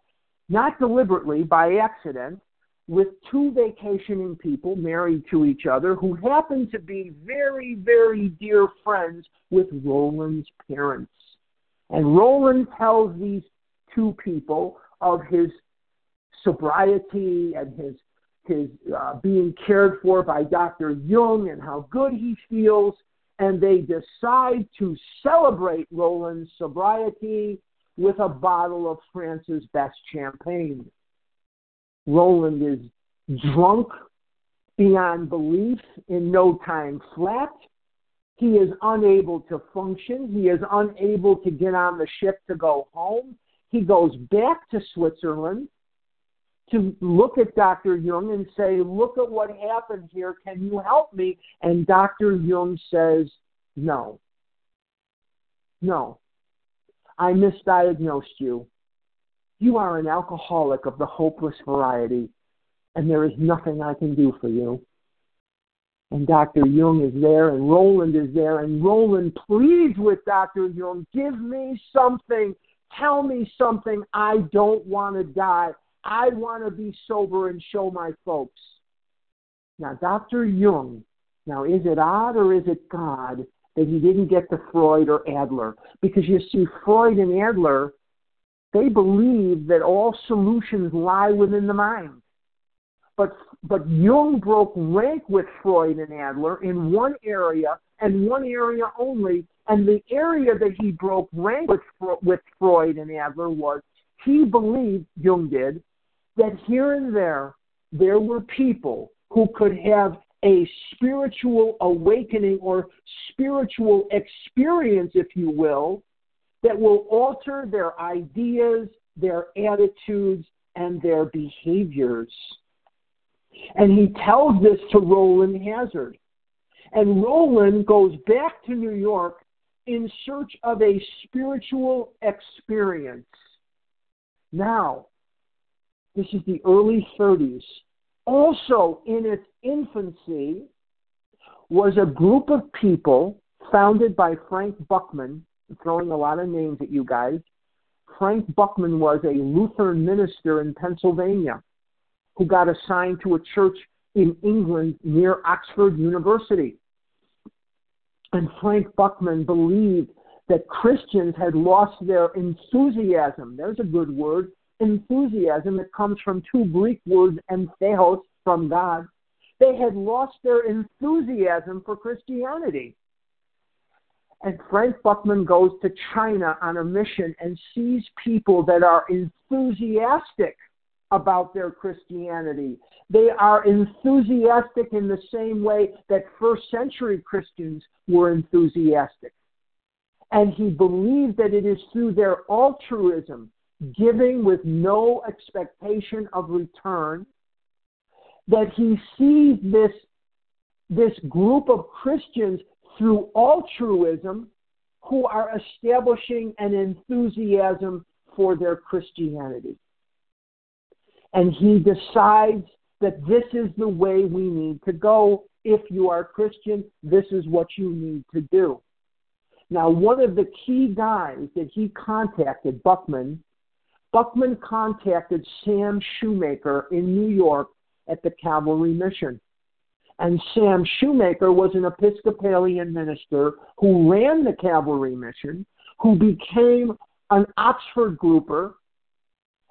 Speaker 2: not deliberately, by accident, with two vacationing people married to each other who happen to be very, very dear friends with Rowland's parents. And Rowland tells these two people of his sobriety and his his uh, being cared for by Dr. Jung and how good he feels, and they decide to celebrate Rowland's sobriety with a bottle of France's best champagne. Rowland is drunk beyond belief, in no time flat. He is unable to function. He is unable to get on the ship to go home. He goes back to Switzerland to look at Dr. Jung and say, Look at what happened here. Can you help me? And Dr. Jung says, No. No. I misdiagnosed you. You are an alcoholic of the hopeless variety, and there is nothing I can do for you. And Dr. Jung is there, and Rowland is there, and Rowland pleads with Dr. Jung, give me something, tell me something. I don't want to die. I want to be sober and show my folks. Now, Dr. Jung, now is it odd or is it God that he didn't get to Freud or Adler? Because you see, Freud and Adler, they believe that all solutions lie within the mind. But, but Jung broke rank with Freud and Adler in one area and one area only. And the area that he broke rank with, with Freud and Adler was he believed, Jung did, that here and there, there were people who could have a spiritual awakening or spiritual experience, if you will, that will alter their ideas, their attitudes, and their behaviors. And he tells this to Rowland Hazard. And Rowland goes back to New York in search of a spiritual experience. Now, this is the early 30s. Also, in its infancy, was a group of people founded by Frank Buchman. Throwing a lot of names at you guys. Frank Buchman was a Lutheran minister in Pennsylvania who got assigned to a church in England near Oxford University. And Frank Buchman believed that Christians had lost their enthusiasm. There's a good word. Enthusiasm. It comes from two Greek words, entheos, from God. They had lost their enthusiasm for Christianity. And Frank Buchman goes to China on a mission and sees people that are enthusiastic about their Christianity. They are enthusiastic in the same way that first century Christians were enthusiastic. And he believed that it is through their altruism, giving with no expectation of return, that he sees this, this group of Christians through altruism who are establishing an enthusiasm for their Christianity and he decides that this is the way we need to go. If you are Christian, this is what you need to do. Now, one of the key guys that he contacted, Buchman, Buchman contacted Sam Shoemaker in New York at the Calvary Mission. And Sam Shoemaker was an Episcopalian minister who ran the Calvary Mission, who became an Oxford grouper,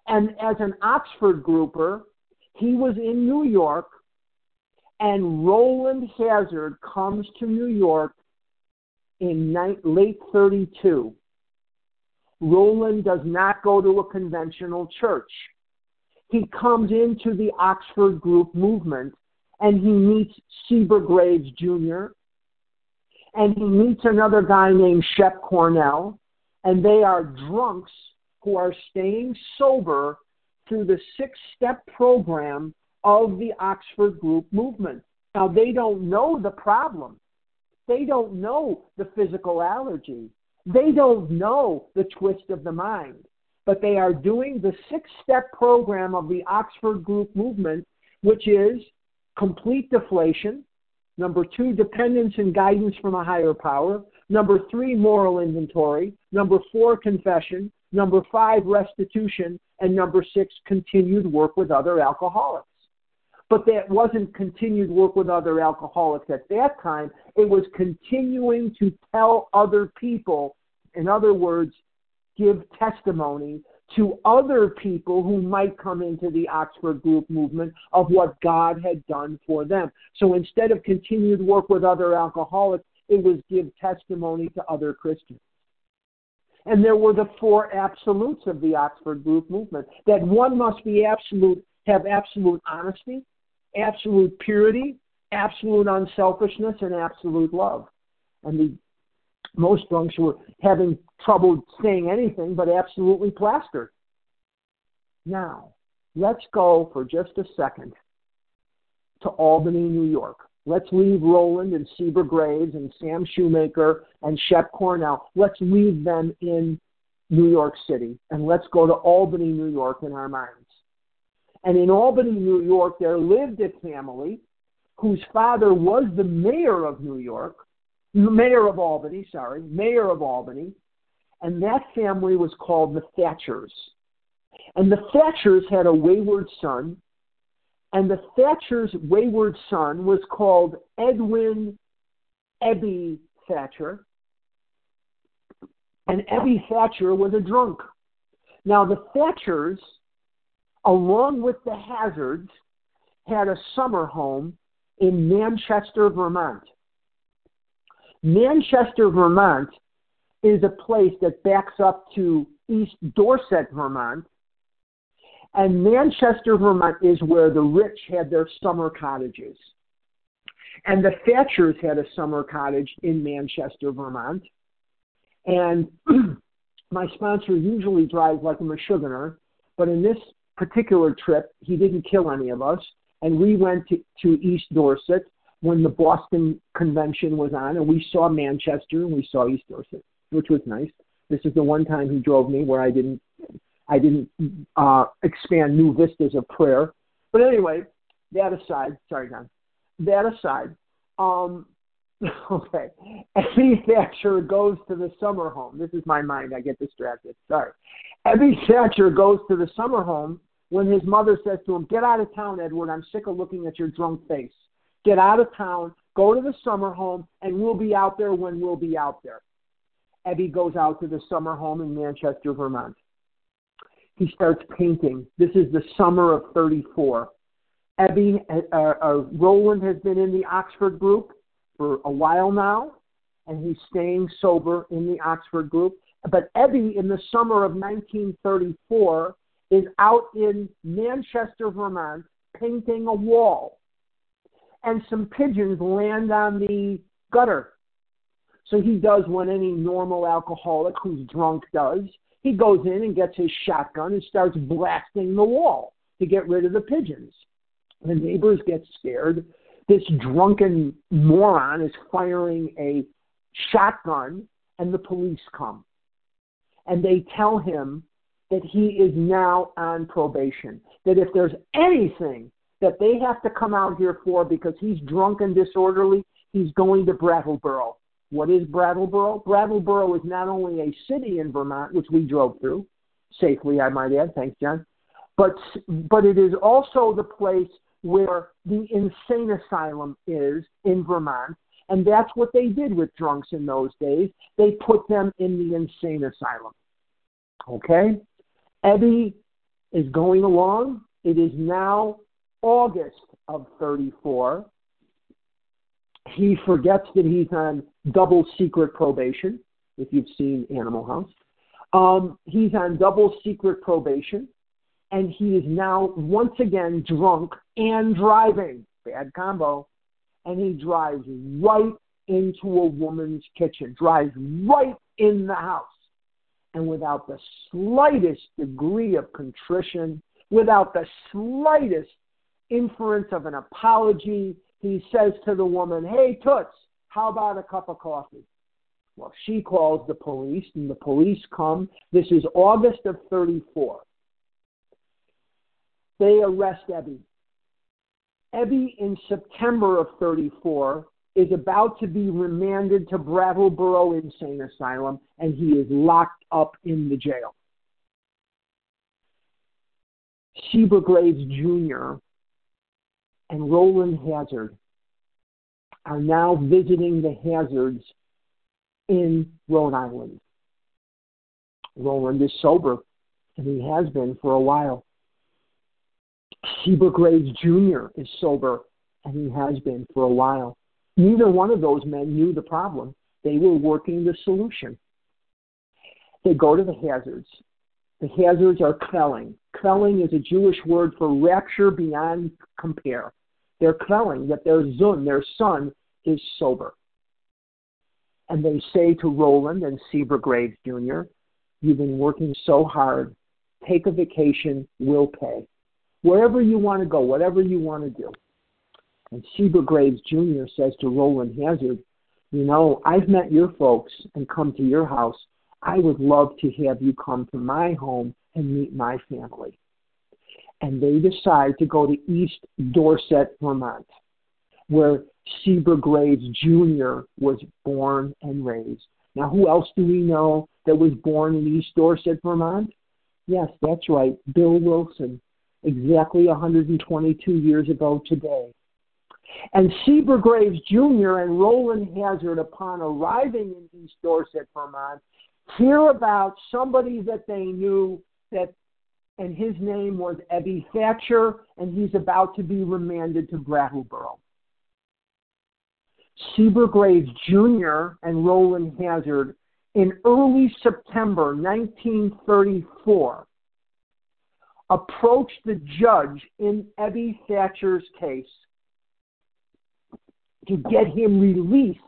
Speaker 2: and as an Oxford grouper, he was in New York, and Rowland Hazard comes to New York in late 32. Rowland does not go to a conventional church. He comes into the Oxford group movement and he meets Cebra Graves Jr. and he meets another guy named Shep Cornell, and they are drunks who are staying sober through the six step program of the Oxford Group movement. Now, they don't know the problem. They don't know the physical allergy. They don't know the twist of the mind. But they are doing the six step program of the Oxford Group movement, which is complete deflation. Number two, dependence and guidance from a higher power. Number three, moral inventory. Number four, confession. Number five, restitution. And number six, continued work with other alcoholics. But that wasn't continued work with other alcoholics at that time. It was continuing to tell other people, in other words, give testimony to other people who might come into the Oxford group movement of what God had done for them. So instead of continued work with other alcoholics, it was give testimony to other Christians. And there were the four absolutes of the Oxford group movement that one must be absolute, have absolute honesty, absolute purity, absolute unselfishness, and absolute love. And the most monks were having trouble saying anything but absolutely plastered. Now, let's go for just a second to Albany, New York. Let's leave Rowland and Cebra Graves and Sam Shoemaker and Shep Cornell. Let's leave them in New York City, and let's go to Albany, New York in our minds. And in Albany, New York, there lived a family whose father was the mayor of New York, mayor of Albany, sorry, mayor of Albany, and that family was called the Thatchers. And the Thatchers had a wayward son, and the Thatchers' wayward son was called Edwin Ebby Thatcher. And Ebby Thatcher was a drunk. Now, the Thatchers, along with the Hazards, had a summer home in Manchester, Vermont. Manchester, Vermont is a place that backs up to East Dorset, Vermont. And Manchester, Vermont is where the rich had their summer cottages. And the Thatchers had a summer cottage in Manchester, Vermont. And *clears throat* my sponsor usually drives like a Michiganer, but in this particular trip, he didn't kill any of us. And we went to, to East Dorset when the Boston convention was on, and we saw Manchester and we saw East Dorset, which was nice. This is the one time he drove me where I didn't, I didn't uh, expand new vistas of prayer. But anyway, that aside, sorry, John. That aside, um, *laughs* okay. Ebby Thatcher goes to the summer home. This is my mind. I get distracted. Sorry. Ebby Thatcher goes to the summer home when his mother says to him, Get out of town, Edward. I'm sick of looking at your drunk face. Get out of town, go to the summer home, and we'll be out there when we'll be out there. Ebby goes out to the summer home in Manchester, Vermont. He starts painting. This is the summer of 34. Ebby, uh, uh, Rowland has been in the Oxford group for a while now, and he's staying sober in the Oxford group. But Ebby, in the summer of 1934, is out in Manchester, Vermont, painting a wall and some pigeons land on the gutter. So he does what any normal alcoholic who's drunk does. He goes in and gets his shotgun and starts blasting the wall to get rid of the pigeons. The neighbors get scared. This drunken moron is firing a shotgun, and the police come. And they tell him that he is now on probation. That if there's anything that they have to come out here for because he's drunk and disorderly. He's going to Brattleboro. What is Brattleboro? Brattleboro is not only a city in Vermont, which we drove through safely, I might add. Thanks, John. But but it is also the place where the insane asylum is in Vermont, and that's what they did with drunks in those days. They put them in the insane asylum. Okay, Ebby is going along. It is now August of 34, he forgets that he's on double secret probation, if you've seen Animal House. Um, he's on double secret probation, and he is now once again drunk and driving. Bad combo. And he drives right into a woman's kitchen, drives right in the house. And without the slightest degree of contrition, without the slightest inference of an apology. He says to the woman, Hey, Toots, how about a cup of coffee? Well, she calls the police, and the police come. This is August of 34. They arrest Ebby. Ebby, in September of 34, is about to be remanded to Brattleboro Insane Asylum, and he is locked up in the jail. Cebra Jr and Rowland Hazard are now visiting the Hazards in Rhode Island. Rowland is sober, and he has been for a while. Cebra Graves Jr. is sober, and he has been for a while. Neither one of those men knew the problem. They were working the solution. They go to the hazards. The hazards are kvelling. Kvelling is a Jewish word for rapture beyond compare. They're telling that their Zun, their son, is sober. And they say to Rowland and Cebra Graves Jr., You've been working so hard. Take a vacation. We'll pay. Wherever you want to go, whatever you want to do. And Cebra Graves Jr. says to Rowland Hazard, You know, I've met your folks and come to your house, I would love to have you come to my home and meet my family. And they decide to go to East Dorset, Vermont, where Cebra Graves Jr. was born and raised. Now, who else do we know that was born in East Dorset, Vermont? Yes, that's right, Bill Wilson, exactly 122 years ago today. And Cebra Graves Jr. and Rowland Hazard, upon arriving in East Dorset, Vermont, hear about somebody that they knew that and his name was Ebby Thatcher, and he's about to be remanded to Brattleboro. Cebra Graves Jr. and Rowland Hazard in early September 1934 approached the judge in Ebby Thatcher's case to get him released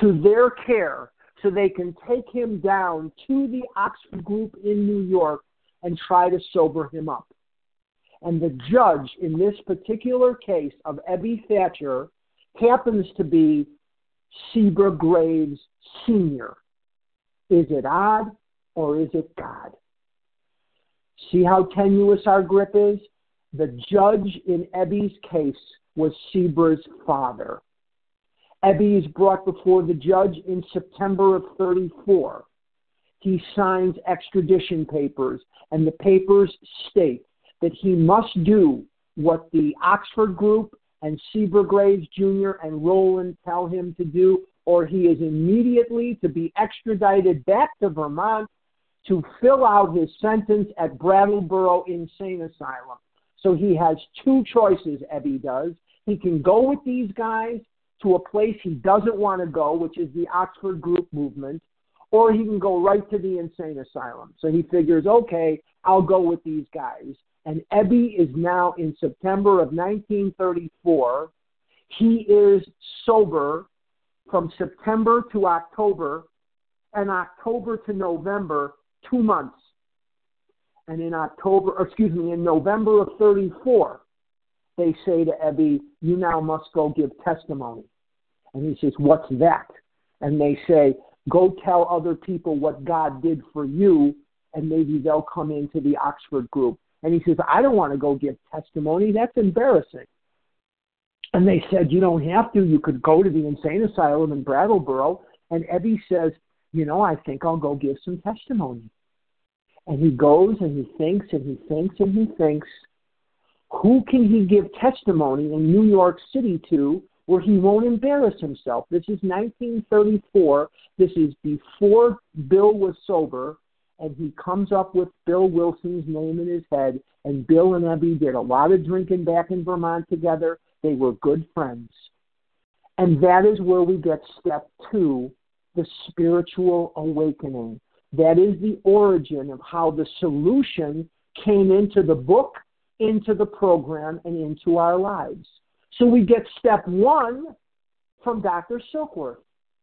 Speaker 2: to their care so they can take him down to the Oxford Group in New York and try to sober him up. And the judge in this particular case of Ebby Thatcher happens to be Cebra Graves Sr. Is it odd or is it God? See how tenuous our grip is? The judge in Ebby's case was Cebra's father. Ebby is brought before the judge in September of 34. He signs extradition papers, and the papers state that he must do what the Oxford Group and Cebra Graves Jr. and Rowland tell him to do, or he is immediately to be extradited back to Vermont to fill out his sentence at Brattleboro Insane Asylum. So he has two choices, Ebby does. He can go with these guys to a place he doesn't want to go, which is the Oxford Group movement, or he can go right to the insane asylum. So he figures, okay, I'll go with these guys. And Ebby is now in September of 1934. He is sober from September to October, and October to November, two months. And in October, excuse me, in November of 34, they say to Ebby, You now must go give testimony. And he says, What's that? And they say, Go tell other people what God did for you, and maybe they'll come into the Oxford group. And he says, I don't want to go give testimony. That's embarrassing. And they said, You don't have to. You could go to the insane asylum in Brattleboro. And Ebby says, You know, I think I'll go give some testimony. And he goes and he thinks and he thinks and he thinks. Who can he give testimony in New York City to where he won't embarrass himself? This is 1934. This is before Bill was sober, and he comes up with Bill Wilson's name in his head. And Bill and Ebby did a lot of drinking back in Vermont together. They were good friends. And that is where we get step two the spiritual awakening. That is the origin of how the solution came into the book into the program and into our lives. So we get step one from Dr. Silkworth.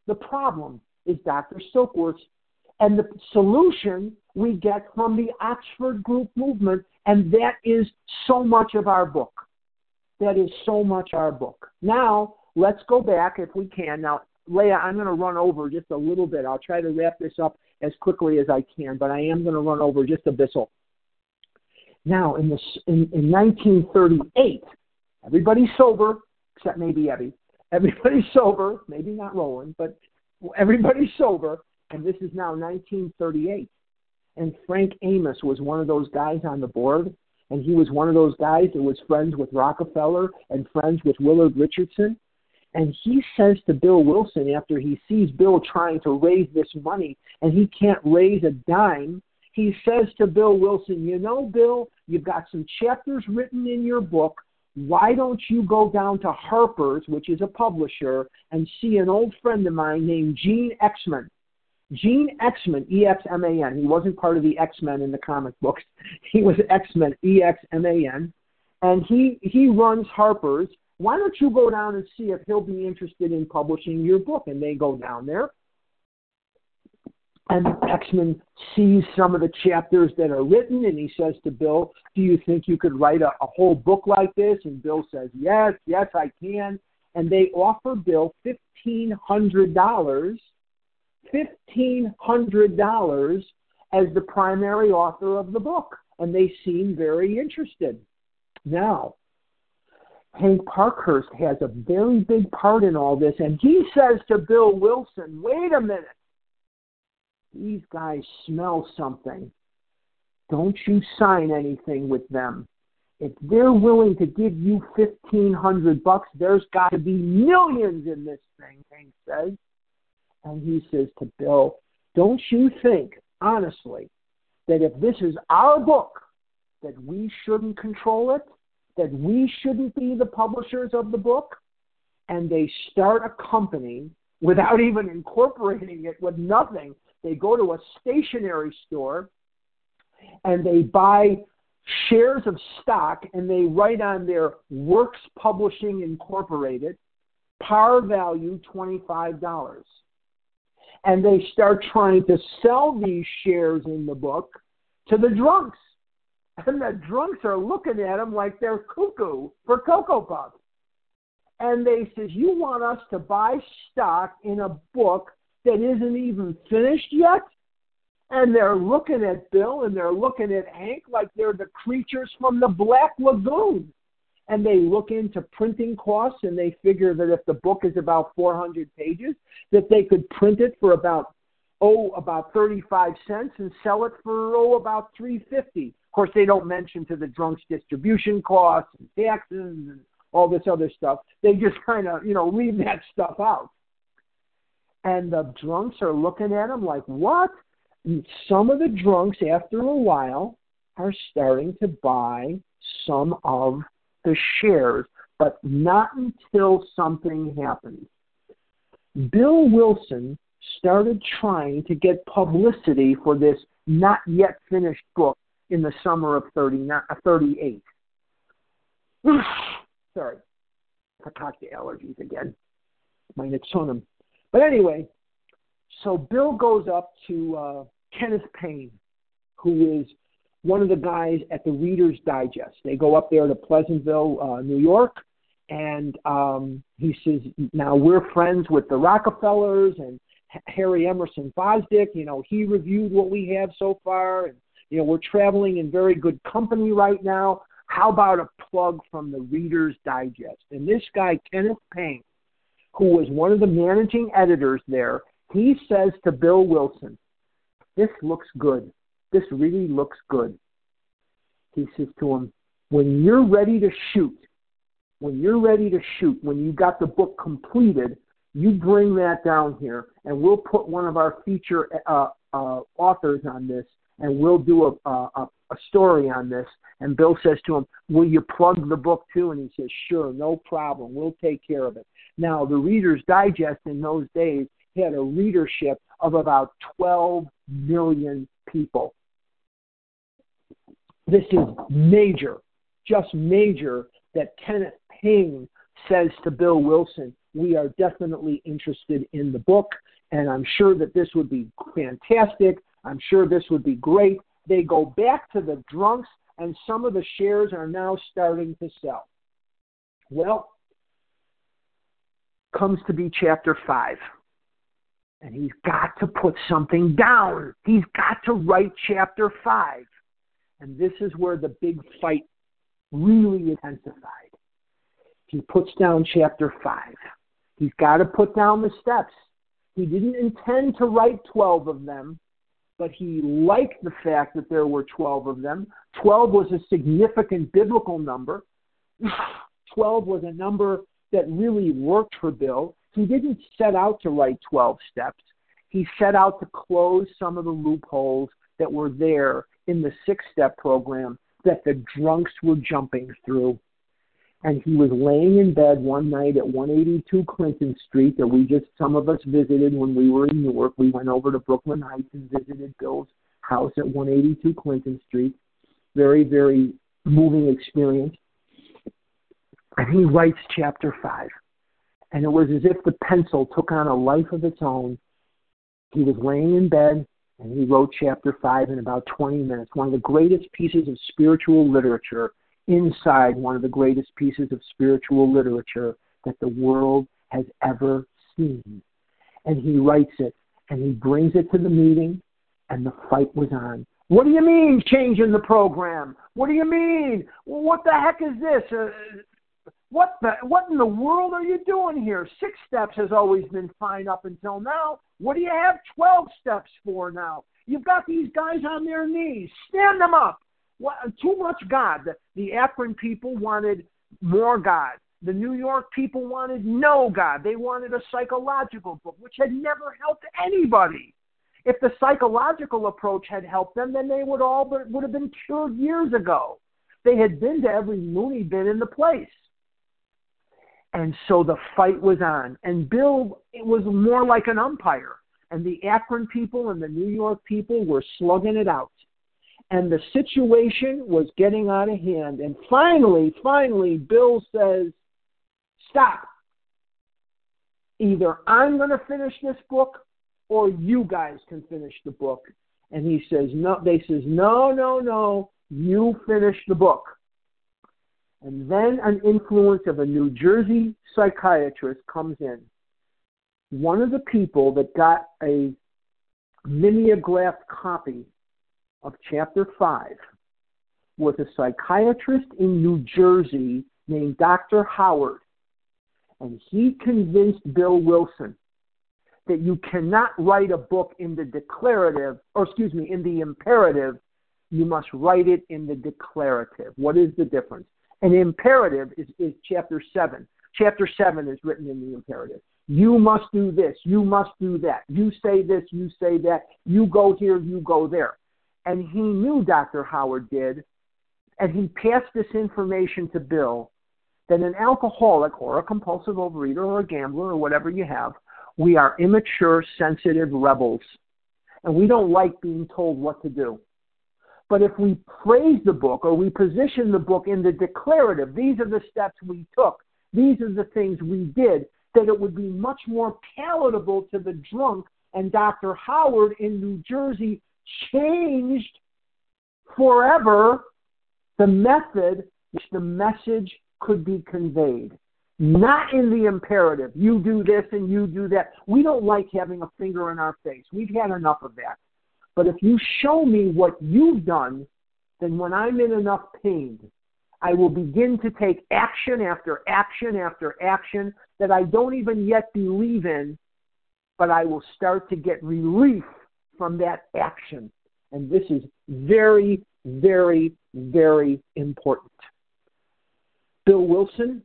Speaker 2: The problem is Dr. Silkworth, and the solution we get from the Oxford Group movement, and that is so much of our book. That is so much our book. Now, let's go back if we can. Now, Leah, I'm going to run over just a little bit. I'll try to wrap this up as quickly as I can, but I am going to run over just a bissel. Now, in, this, in, in 1938, everybody's sober, except maybe Ebby. Everybody's *laughs* sober, maybe not Rowland, but everybody's sober, and this is now 1938. And Frank Amos was one of those guys on the board, and he was one of those guys that was friends with Rockefeller and friends with Willard Richardson. And he says to Bill Wilson after he sees Bill trying to raise this money and he can't raise a dime, he says to Bill Wilson, You know, Bill, you've got some chapters written in your book. Why don't you go down to Harper's, which is a publisher, and see an old friend of mine named Gene Exman? Gene Exman, E X M A N. He wasn't part of the X Men in the comic books. *laughs* He was X Men, E X M A N. And he, he runs Harper's. Why don't you go down and see if he'll be interested in publishing your book? And they go down there and Exman sees some of the chapters that are written and he says to Bill, Do you think you could write a, a whole book like this? And Bill says, Yes, yes, I can. And they offer Bill $1,500 $1,500 as the primary author of the book. And they seem very interested. Now, Hank Parkhurst has a very big part in all this, and he says to Bill Wilson, wait a minute. These guys smell something. Don't you sign anything with them. If they're willing to give you fifteen hundred bucks, there's got to be millions in this thing, Hank says. And he says to Bill, Don't you think, honestly, that if this is our book, that we shouldn't control it? That we shouldn't be the publishers of the book? And they start a company without even incorporating it with nothing. They go to a stationery store and they buy shares of stock and they write on their Works Publishing Incorporated, par value $25. And they start trying to sell these shares in the book to the drunks. And the drunks are looking at them like they're cuckoo for Cocoa Puffs. And they says, you want us to buy stock in a book that isn't even finished yet? and they're looking at Bill and they're looking at Hank like they're the creatures from the Black Lagoon. And they look into printing costs and they figure that if the book is about 400 pages, that they could print it for about oh about 35 cents and sell it for oh about 350. Of course, they don't mention to the drunks distribution costs and taxes and all this other stuff. They just kind of you know leave that stuff out. And the drunks are looking at them like, what? some of the drunks, after a while, are starting to buy some of the shares, but not until something happens. Bill Wilson started trying to get publicity for this not yet finished book in the summer of uh, 38. *sighs* Sorry, I talked to allergies again. My Nixonum. But anyway, so Bill goes up to uh, Kenneth Payne, who is one of the guys at the Reader's Digest. They go up there to Pleasantville, uh, New York, and um, he says, now we're friends with the Rockefellers and Harry Emerson Fosdick. You know, he reviewed what we have so far, and you know, we're traveling in very good company right now. How about a plug from the Reader's Digest? And this guy, Kenneth Payne, who was one of the managing editors there, he says to Bill Wilson, this looks good. This really looks good. He says to him, When you're ready to shoot, when you're ready to shoot, when you got the book completed, you bring that down here, and we'll put one of our feature uh, uh, authors on this, and we'll do a, a, a story on this. And Bill says to him, Will you plug the book too? And he says, Sure, no problem. We'll take care of it. Now, the Reader's Digest in those days had a readership of about 12 million people. This is major, just major, that Kenneth Payne says to Bill Wilson, We are definitely interested in the book, and I'm sure that this would be fantastic. I'm sure this would be great. They go back to the drunks, and some of the shares are now starting to sell. Well, comes to be chapter 5 and he's got to put something down. He's got to write chapter 5. And this is where the big fight really intensified. He puts down chapter 5. He's got to put down the steps. He didn't intend to write 12 of them, but he liked the fact that there were 12 of them. 12 was a significant biblical number. *sighs* 12 was a number that really worked for Bill. He didn't set out to write 12 steps. He set out to close some of the loopholes that were there in the six step program that the drunks were jumping through. And he was laying in bed one night at 182 Clinton Street that we just, some of us visited when we were in Newark. We went over to Brooklyn Heights and visited Bill's house at 182 Clinton Street. Very, very moving experience. And he writes chapter 5 and it was as if the pencil took on a life of its own. He was laying in bed and he wrote chapter 5 in about 20 minutes, one of the greatest pieces of spiritual literature inside one of the greatest pieces of spiritual literature that the world has ever seen. And he writes it. And he brings it to the meeting, and the fight was on. What do you mean changing the program? What do you mean? What the heck is this? Uh, what the what in the world are you doing here? Six steps has always been fine up until now. What do you have 12 steps for now? You've got these guys on their knees. Stand them up. What, too much God. The, the Akron people wanted more God. The New York people wanted no God. They wanted a psychological book, which had never helped anybody. If the psychological approach had helped them, then they would all would have been cured years ago. They had been to every loony bin in the place. And so the fight was on. And Bill it was more like an umpire. And the Akron people and the New York people were slugging it out. And the situation was getting out of hand. And finally, finally, Bill says, Stop. Either I'm going to finish this book or you guys can finish the book. And he says, No, they says, No, no, no, you finish the book and then an influence of a New Jersey psychiatrist comes in. One of the people that got a mimeographed copy of chapter 5 was a psychiatrist in New Jersey named Dr. Howard. And he convinced Bill Wilson that you cannot write a book in the declarative, or excuse me, in the imperative. You must write it in the declarative. What is the difference? An imperative is, is chapter 7. Chapter 7 is written in the imperative. You must do this. You must do that. You say this. You say that. You go here. You go there. And he knew Dr. Howard did, and he passed this information to Bill that an alcoholic or a compulsive overeater or a gambler or whatever you have, we are immature, sensitive rebels. And we don't like being told what to do. But if we praise the book or we position the book in the declarative, these are the steps we took, these are the things we did, that it would be much more palatable to the drunk. And Dr. Howard in New Jersey changed forever the method which the message could be conveyed. Not in the imperative, you do this and you do that. We don't like having a finger in our face. We've had enough of that. But if you show me what you've done, then when I'm in enough pain, I will begin to take action after action after action that I don't even yet believe in, but I will start to get relief from that action. And this is very, very, very important. Bill Wilson,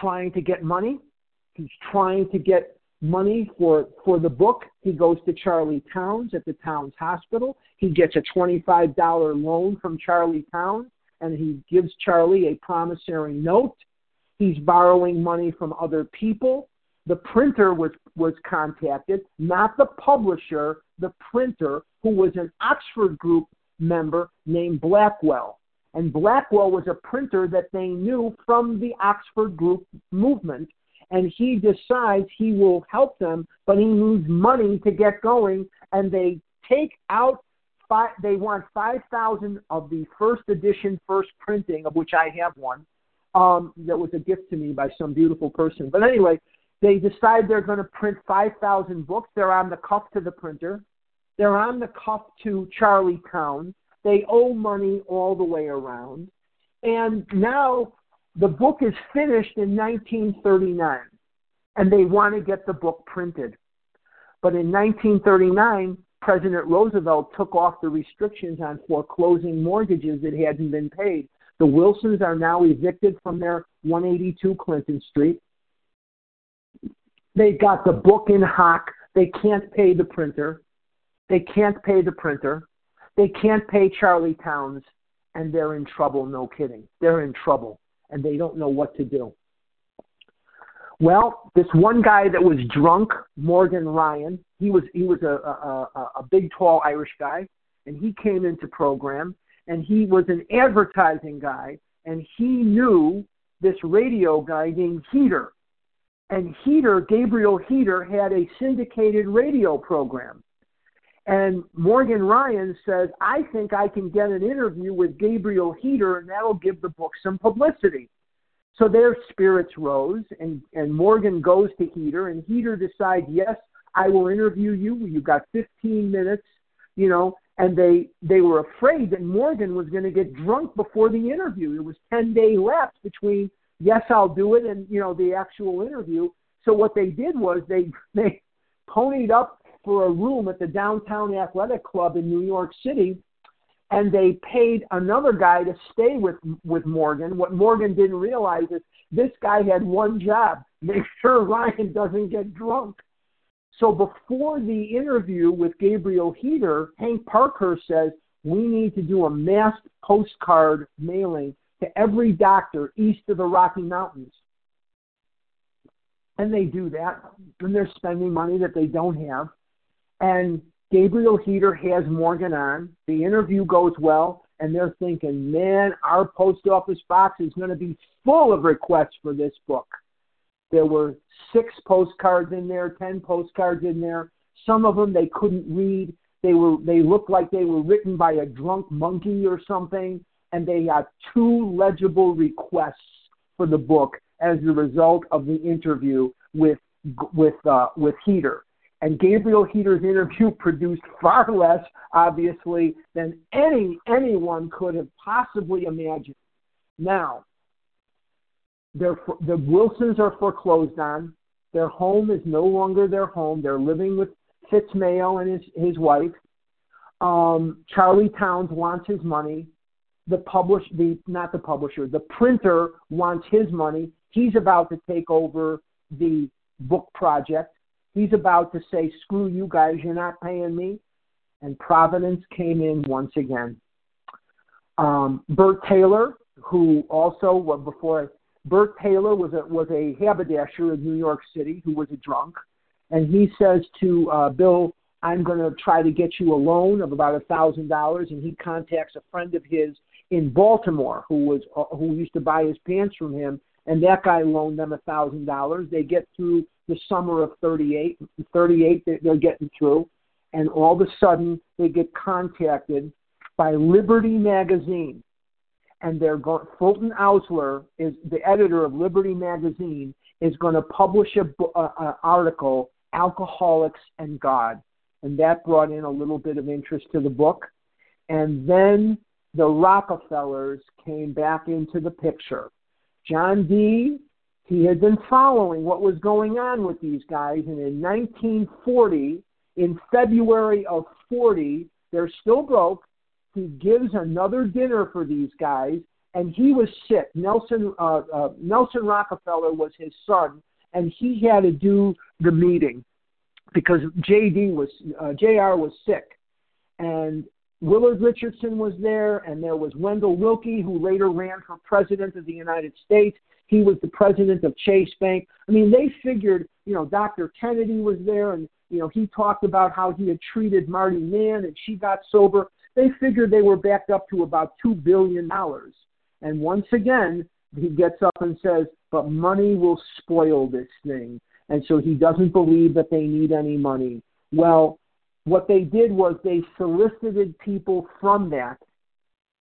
Speaker 2: trying to get money. He's trying to get money for, for the book. He goes to Charlie Towns at the Towns Hospital. He gets a $25 loan from Charlie Towns, and he gives Charlie a promissory note. He's borrowing money from other people. The printer was, was contacted, not the publisher, the printer, who was an Oxford Group member named Blackwell. And Blackwell was a printer that they knew from the Oxford Group movement and he decides he will help them, but he needs money to get going, and they take out five, they want 5,000 of the first edition, first printing, of which I have one. Um, that was a gift to me by some beautiful person. But anyway, they decide they're going to print 5,000 books. They're on the cuff to the printer. They're on the cuff to Charlie Town. They owe money all the way around. And now the book is finished in 1939, and they want to get the book printed. But in 1939, President Roosevelt took off the restrictions on foreclosing mortgages that hadn't been paid. The Wilsons are now evicted from their 182 Clinton Street. They've got the book in hock. They can't pay the printer. They can't pay the printer. They can't pay Charlie Towns, and they're in trouble, no kidding. They're in trouble and they don't know what to do. Well, this one guy that was drunk, Morgan Ryan, he was he was a, a, a big, tall Irish guy, and he came into program, and he was an advertising guy, and he knew this radio guy named Heatter, and Heatter, Gabriel Heatter, had a syndicated radio program, and Morgan Ryan says, I think I can get an interview with Gabriel Heatter, and that'll give the book some publicity. So their spirits rose, and, and Morgan goes to Heatter, and Heatter decides, yes, I will interview you. You've got 15 minutes, you know, and they they were afraid that Morgan was going to get drunk before the interview. It was 10 day lapse between yes, I'll do it and you know the actual interview. So what they did was they *laughs* they ponied up for a room at the downtown athletic club in New York City and they paid another guy to stay with with Morgan. What Morgan didn't realize is this guy had one job: *laughs* make sure Ryan doesn't get drunk. So before the interview with Gabriel Heatter, Hank Parker says we need to do a mass postcard mailing to every doctor east of the Rocky Mountains. And they do that, and they're spending money that they don't have. And Gabriel Heatter has Morgan on. The interview goes well, and they're thinking, man, our post office box is going to be full of requests for this book. There were six postcards in there, ten postcards in there. Some of them they couldn't read. They were they looked like they were written by a drunk monkey or something, and they got two legible requests for the book as a result of the interview with with uh, with Heatter. And Gabriel Heatter's interview produced far less, obviously, than any anyone could have possibly imagined. Now, the Wilsons are foreclosed on. Their home is no longer their home. They're living with Fitz Mayo and his, his wife. Um, Charlie Towns wants his money. The publish the not the publisher, the printer wants his money. He's about to take over the book project. He's about to say, screw you guys, you're not paying me. And Providence came in once again. Um, Bert Taylor, who also, well, before Bert Taylor was a, was a haberdasher in New York City who was a drunk. And he says to uh, Bill, I'm going to try to get you a loan of about a thousand dollars, and he contacts a friend of his in Baltimore who was uh, who used to buy his pants from him, and that guy loaned them a thousand dollars. They get through the summer of 38. 38, they're getting through, and all of a sudden they get contacted by Liberty Magazine, and they're going. Fulton Oursler is the editor of Liberty Magazine is going to publish a, a, a article, Alcoholics and God, and that brought in a little bit of interest to the book, and then the Rockefellers came back into the picture. John D. he had been following what was going on with these guys, and in 1940, in February of 40, they're still broke. He gives another dinner for these guys, and he was sick. Nelson uh, uh, Nelson Rockefeller was his son, and he had to do the meeting because JD was uh, Jr. was sick, and Willard Richardson was there, and there was Wendell Willkie, who later ran for president of the United States. He was the president of Chase Bank. I mean, they figured, you know, Dr. Kennedy was there, and you know, he talked about how he had treated Marty Mann, and she got sober. They figured they were backed up to about two billion dollars. And once again, he gets up and says, "But money will spoil this thing," and so he doesn't believe that they need any money. Well, what they did was they solicited people from that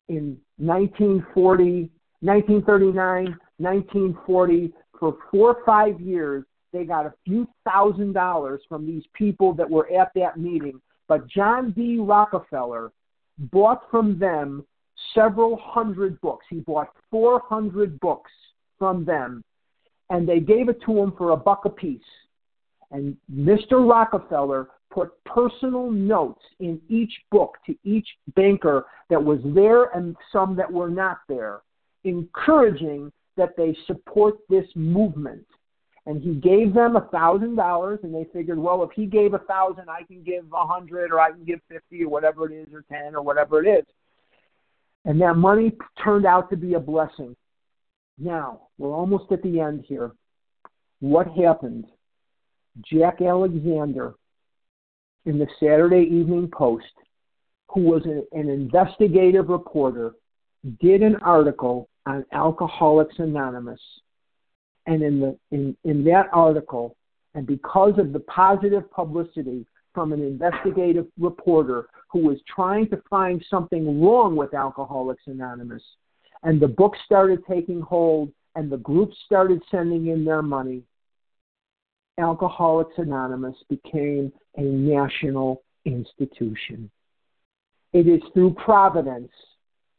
Speaker 2: in 1940, 1939, 1940 for four or five years. They got a few thousand dollars from these people that were at that meeting. But John D. Rockefeller bought from them several hundred books. He bought 400 books from them, and they gave it to him for a buck a piece. And Mr. Rockefeller put personal notes in each book to each banker that was there and some that were not there, encouraging that they support this movement. And he gave them a thousand dollars, and they figured, well, if he gave a thousand, I can give a hundred, or I can give fifty, or whatever it is, or ten, or whatever it is. And that money turned out to be a blessing. Now we're almost at the end here. What happened? Jack Alexander in the Saturday Evening Post, who was an, investigative reporter, did an article on Alcoholics Anonymous. And in, the, in, in that article, and because of the positive publicity from an investigative reporter who was trying to find something wrong with Alcoholics Anonymous, and the book started taking hold, and the group started sending in their money, Alcoholics Anonymous became a national institution. It is through providence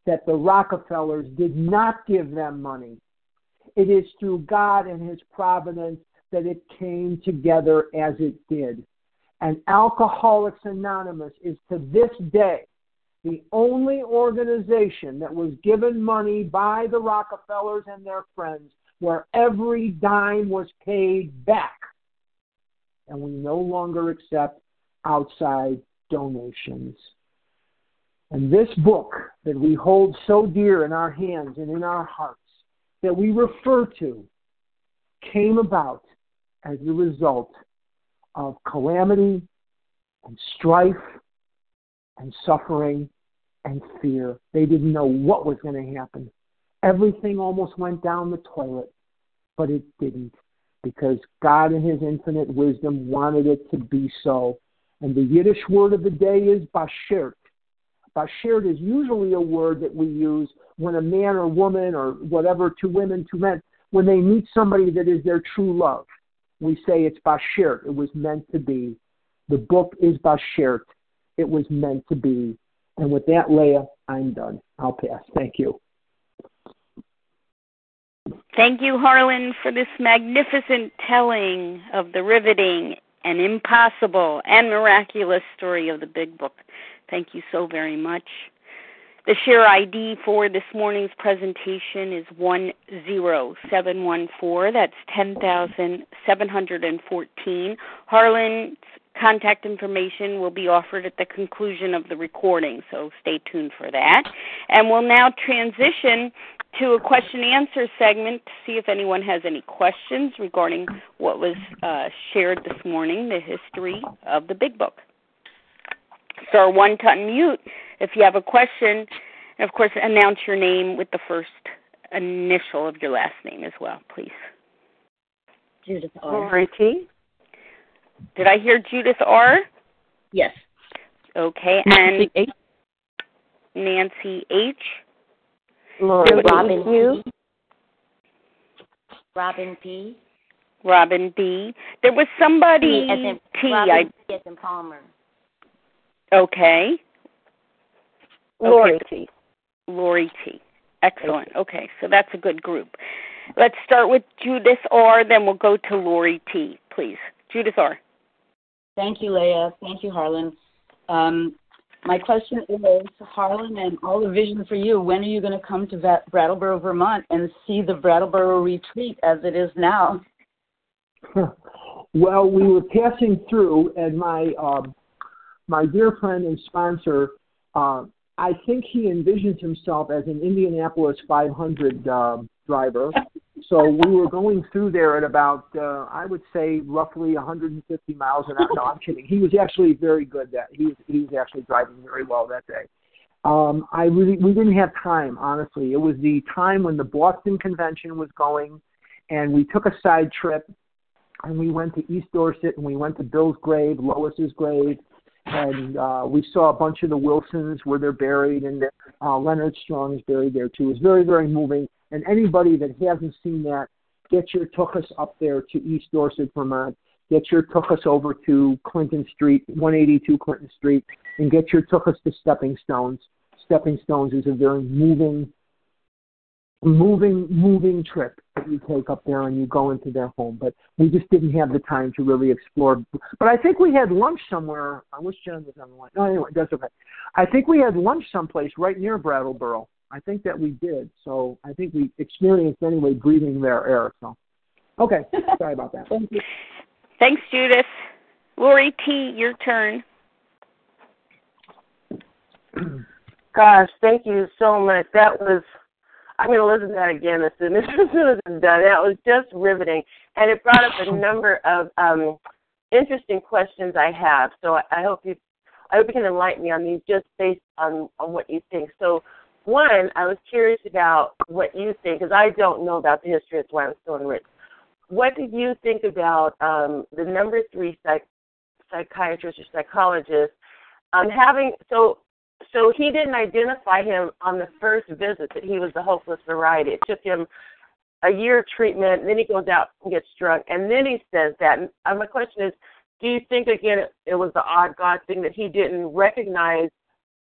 Speaker 2: that the Rockefellers did not give them money. It is through God and His providence that it came together as it did. And Alcoholics Anonymous is to this day the only organization that was given money by the Rockefellers and their friends where every dime was paid back. And we no longer accept outside donations. And this book that we hold so dear in our hands and in our hearts, that we refer to, came about as a result of calamity and strife and suffering and fear. They didn't know what was going to happen. Everything almost went down the toilet, but it didn't because God, in His infinite wisdom, wanted it to be so. And the Yiddish word of the day is bashert. Bashert is usually a word that we use when a man or woman or whatever, two women, two men, when they meet somebody that is their true love. We say it's bashert. It was meant to be. The book is bashert. It was meant to be. And with that, Leah, I'm done. I'll pass. Thank you.
Speaker 1: Thank you, Harlan, for this magnificent telling of the riveting and impossible and miraculous story of the Big Book. Thank you so very much. The share ID for this morning's presentation is 10714. That's 10,714. Harlan's contact information will be offered at the conclusion of the recording, so stay tuned for that. And we'll now transition to a question and answer segment to see if anyone has any questions regarding what was uh, shared this morning, the history of the Big Book. Star one to unmute if you have a question. And of course, announce your name with the first initial of your last name as well, please.
Speaker 3: Judith R.
Speaker 1: T. Did I hear Judith R?
Speaker 3: Yes.
Speaker 1: Okay,
Speaker 3: Nancy
Speaker 1: and
Speaker 3: H.
Speaker 1: Nancy H.
Speaker 3: Lori
Speaker 4: Robin
Speaker 3: Q.
Speaker 4: Robin P.
Speaker 1: Robin B. There was somebody
Speaker 4: T as in
Speaker 1: T.
Speaker 4: Robin
Speaker 1: I,
Speaker 4: P as in Palmer.
Speaker 1: Okay.
Speaker 3: Lori
Speaker 1: Okay.
Speaker 3: T.
Speaker 1: Lori T. Excellent. Okay, so that's a good group. Let's start with Judith R. Then we'll go to Lori T. Please, Judith R.
Speaker 3: Thank you, Leah. Thank you, Harlan. Um, my question is, Harlan and all the vision for you, when are you going to come to Va- Brattleboro, Vermont and see the Brattleboro retreat as it is now? *laughs*
Speaker 2: well, we were passing through, and my um, my dear friend and sponsor, uh, I think he envisions himself as an Indianapolis 500 um driver. So we were going through there at about, uh, I would say, roughly 150 miles an hour. No, I'm kidding. He was actually very good that he was he was actually driving very well that day. Um, I really we didn't have time, honestly. It was the time when the Boston convention was going, and we took a side trip, and we went to East Dorset, and we went to Bill's grave, Lois's grave, and uh, we saw a bunch of the Wilsons where they're buried, and uh, Leonard Strong is buried there too. It was very very moving. And anybody that hasn't seen that, get your tuchus up there to East Dorset, Vermont. Get your tuchus over to Clinton Street, 182 Clinton Street, and get your tuchus to Stepping Stones. Stepping Stones is a very moving, moving, moving trip that you take up there and you go into their home. But we just didn't have the time to really explore. But I think we had lunch somewhere. I wish Jen was on the line. No, anyway, that's okay. I think we had lunch someplace right near Brattleboro. I think that we did. So I think we experienced anyway breathing their air. So okay, *laughs* sorry about that.
Speaker 3: Thank you.
Speaker 1: Thanks, Judith. Lori T. Your turn.
Speaker 5: Gosh, thank you so much. That was I'm going to listen to that again as soon *laughs* as, as soon as it's done. That was just riveting, and it brought up a *laughs* number of um, interesting questions I have. So I, hope you, I hope you can enlighten me on these just based on on what you think. So, one, I was curious about what you think because I don't know about the history. of why I'm still enriched. What did you think about um, the number three psych, psychiatrist or psychologist um, having so so he didn't identify him on the first visit that he was the hopeless variety. It took him a year of treatment, and then he goes out and gets drunk, and then he says that. And uh, my question is, do you think again it, was the odd God thing that he didn't recognize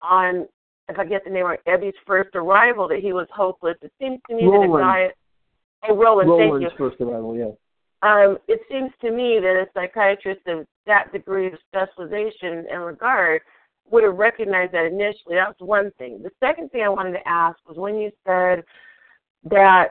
Speaker 5: on, if I get the name right, Ebby's first arrival that he was hopeless? It seems to me
Speaker 2: Rowland.
Speaker 5: that a guy, oh Rowland,
Speaker 2: Rowland's
Speaker 5: thank you.
Speaker 2: first arrival, yeah.
Speaker 5: Um, it seems to me that a psychiatrist of that degree of specialization and regard would have recognized that initially. That was one thing. The second thing I wanted to ask was when you said that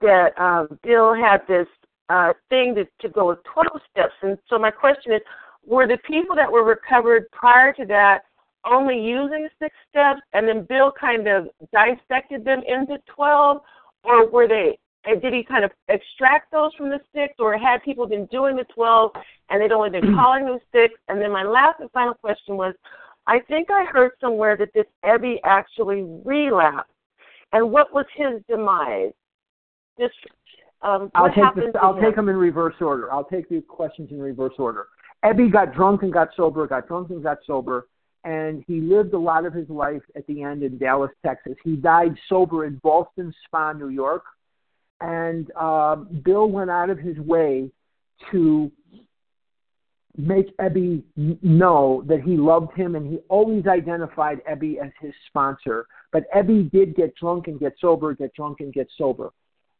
Speaker 5: that um, Bill had this uh, thing to, to go with 12 steps. And so my question is, were the people that were recovered prior to that only using six steps, and then Bill kind of dissected them into 12, or were they? and Did he kind of extract those from the six, or had people been doing the 12 and they'd only been *clears throat* calling them six? And then my last and final question was, I think I heard somewhere that this Ebby actually relapsed, and what was his demise? This um,
Speaker 2: I'll take I'll
Speaker 5: him?
Speaker 2: take them in reverse order. I'll take the questions in reverse order. Ebby got drunk and got sober, got drunk and got sober, and he lived a lot of his life at the end in Dallas, Texas. He died sober in Ballston Spa, New York, and uh, Bill went out of his way to make Ebby know that he loved him, and he always identified Ebby as his sponsor. But Ebby did get drunk and get sober, get drunk and get sober.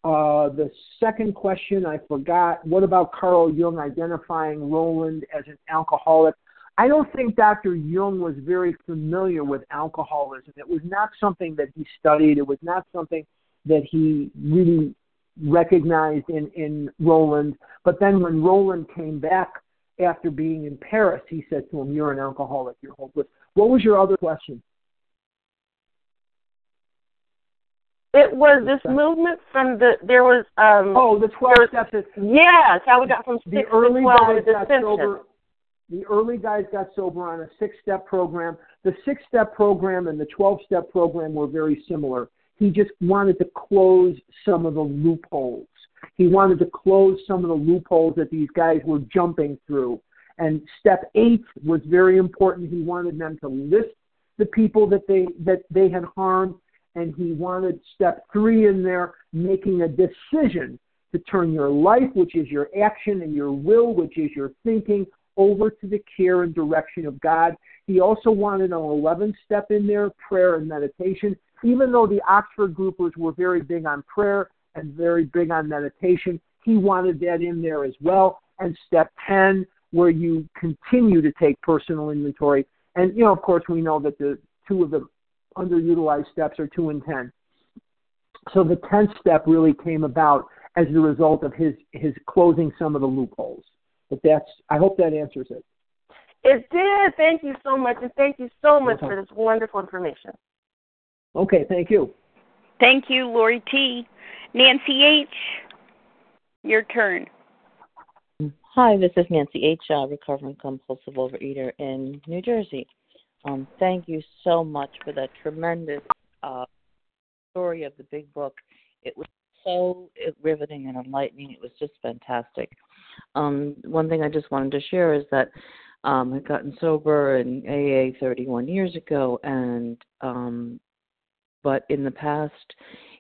Speaker 2: Uh, the second question I forgot. What about Carl Jung identifying Rowland as an alcoholic? I don't think Dr. Jung was very familiar with alcoholism. It was not something that he studied. It was not something that he really recognized in, in Rowland. But then when Rowland came back after being in Paris, he said to him, You're an alcoholic, you're hopeless. What was your other question?
Speaker 5: It was this movement from the there was um
Speaker 2: Oh, the 12 steps. Is,
Speaker 5: yes how we got from
Speaker 2: the early
Speaker 5: to twelve
Speaker 2: guys got sober. The early guys got sober on a six-step program. The six-step program and the 12-step program were very similar. He just wanted to close some of the loopholes. He wanted to close some of the loopholes that these guys were jumping through. And step eight was very important. He wanted them to list the people that they that they had harmed, and he wanted step three in there, making a decision to turn your life, which is your action, and your will, which is your thinking, over to the care and direction of God. He also wanted an 11th step in there, prayer and meditation. Even though the Oxford groupers were very big on prayer and very big on meditation, he wanted that in there as well. And step 10, where you continue to take personal inventory. And, you know, of course, we know that the two of the underutilized steps are 2 and 10. So the 10th step really came about as a result of his, his closing some of the loopholes. But that's, I hope that answers it.
Speaker 5: It did. Thank you so much, and thank you so much
Speaker 2: Okay.
Speaker 5: for this wonderful information.
Speaker 2: Okay, thank you.
Speaker 1: Thank you, Lori T. Nancy H. Your turn.
Speaker 6: Hi, this is Nancy H., uh, recovering compulsive overeater in New Jersey. Um, thank you so much for that tremendous uh, story of the big book. It was so riveting and enlightening. It was just fantastic. Um, one thing I just wanted to share is that um, I'd gotten sober in AA 31 years ago, and um, but in the past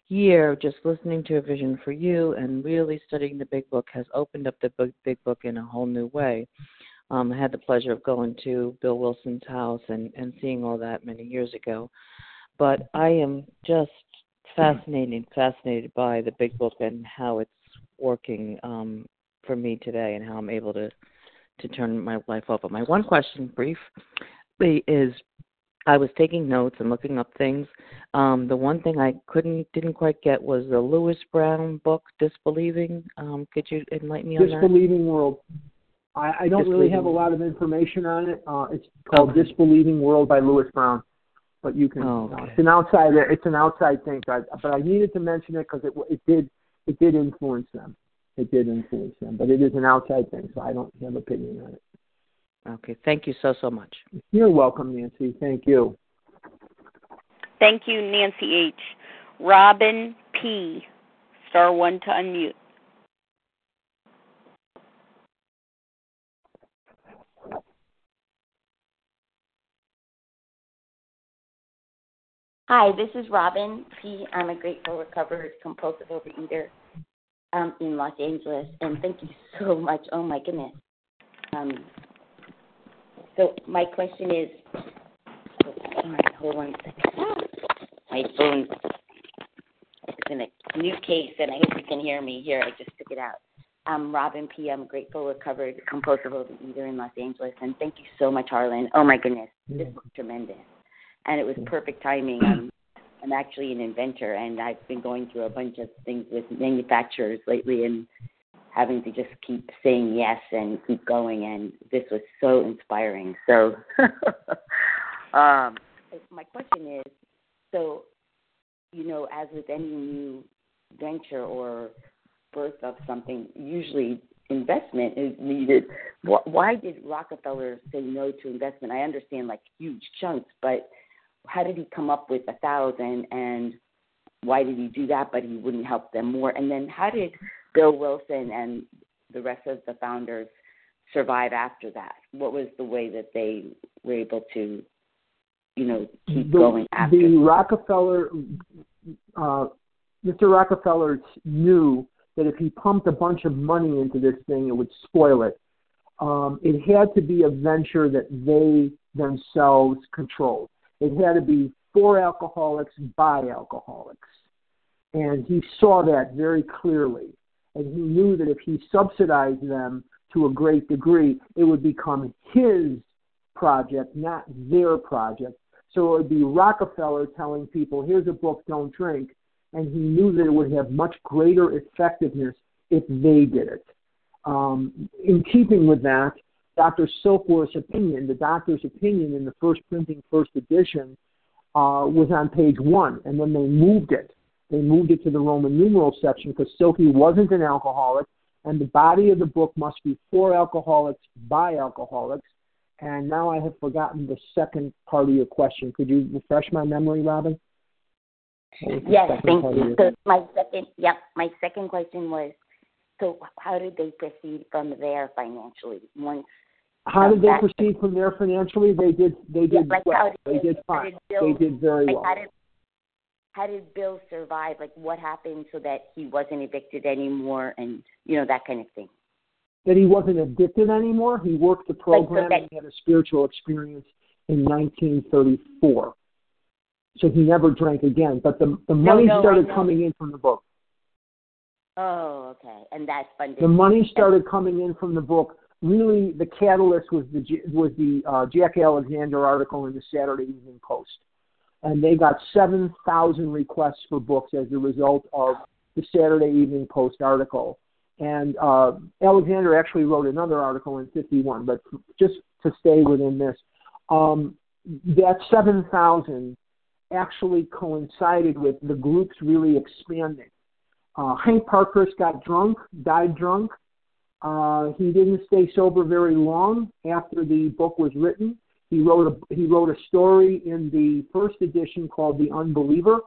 Speaker 6: year, just listening to A Vision for You and really studying the Big Book has opened up the big, Book in a whole new way. Um, I had the pleasure of going to Bill Wilson's house and, and seeing all that many years ago. But I am just fascinated, fascinated by the Big Book and how it's working um, for me today and how I'm able to to turn my life over. My one question, briefly, is I was taking notes and looking up things. Um, the one thing I couldn't didn't quite get was the Lewis Browne book, This Believing. Um, could you enlighten me on that?
Speaker 2: This Believing World. I, I don't really have a lot of information on it. Uh, it's called
Speaker 6: Okay.
Speaker 2: This Believing World by Lewis Browne. But you can.
Speaker 6: Oh,
Speaker 2: uh, it's an outside. It's an outside thing. But I, but I needed to mention it because it it did it did influence them. It did influence them. But it is an outside thing, so I don't have opinion on it.
Speaker 6: Okay, thank you so so much.
Speaker 2: You're welcome, Nancy. Thank you.
Speaker 1: Thank you, Nancy H. Robin P. Star one to unmute.
Speaker 4: Hi, this is Robin P. I'm a grateful recovered compulsive overeater um, in Los Angeles, and thank you so much. Oh my goodness. Um, so my question is, all right, hold on a second. My phone is in a new case, and I hope you can hear me. Here, I just took it out. I'm Robin P. I'm grateful recovered compulsive overeater in Los Angeles, and thank you so much, Harlan. Oh my goodness, this was tremendous and it was perfect timing. I'm, I'm actually an inventor, and I've been going through a bunch of things with manufacturers lately, and having to just keep saying yes and keep going. And this was so inspiring. So, *laughs* um, my question is, so you know, as with any new venture or birth of something, usually investment is needed. Why did Rockefeller say no to investment? I understand like huge chunks, but how did he come up with a thousand and why did he do that but he wouldn't help them more and then how did bill wilson and the rest of the founders survive after that what was the way that they were able to you know keep
Speaker 2: the,
Speaker 4: going after
Speaker 2: the rockefeller uh mr rockefeller knew that if he pumped a bunch of money into this thing it would spoil it um it had to be a venture that they themselves controlled it had to be for alcoholics by alcoholics. And he saw that very clearly. And he knew that if he subsidized them to a great degree, it would become his project, not their project. So it would be Rockefeller telling people, here's a book, don't drink. And he knew that it would have much greater effectiveness if they did it. Um, in keeping with that, Dr. Silkworth's opinion, the doctor's opinion in the first printing, first edition, uh, was on page one, and then they moved it. They moved it to the Roman numeral section because Silky wasn't an alcoholic, and the body of the book must be for alcoholics by alcoholics. And now I have forgotten the second part of your question. Could you refresh my memory, Robin?
Speaker 4: Yes, thank you. So my second, yep, my second question was, so how did they proceed from there financially once
Speaker 2: how did um, they proceed from there financially? They did. They did
Speaker 4: yeah, like
Speaker 2: well.
Speaker 4: Did,
Speaker 2: they did fine.
Speaker 4: Did Bill,
Speaker 2: they did very
Speaker 4: like
Speaker 2: well.
Speaker 4: How did, how did Bill survive? Like what happened so that he wasn't evicted anymore, and you know that kind of thing.
Speaker 2: That he wasn't addicted anymore. He worked the program
Speaker 4: like
Speaker 2: so and he had a spiritual experience in 1934. So he never drank again. But the the money
Speaker 4: no, no,
Speaker 2: started coming in from the book.
Speaker 4: Oh, okay, and that's funded.
Speaker 2: The money started coming in from the book really the catalyst was the was the uh, Jack Alexander article in the Saturday Evening Post, and they got seven thousand requests for books as a result of the Saturday Evening Post article. And uh, Alexander actually wrote another article in '51, but just to stay within this, um, that seven thousand actually coincided with the groups really expanding. Uh, Hank Parkhurst got drunk, died drunk. Uh, he didn't stay sober very long after the book was written. He wrote a he wrote a story in the first edition called The Unbeliever,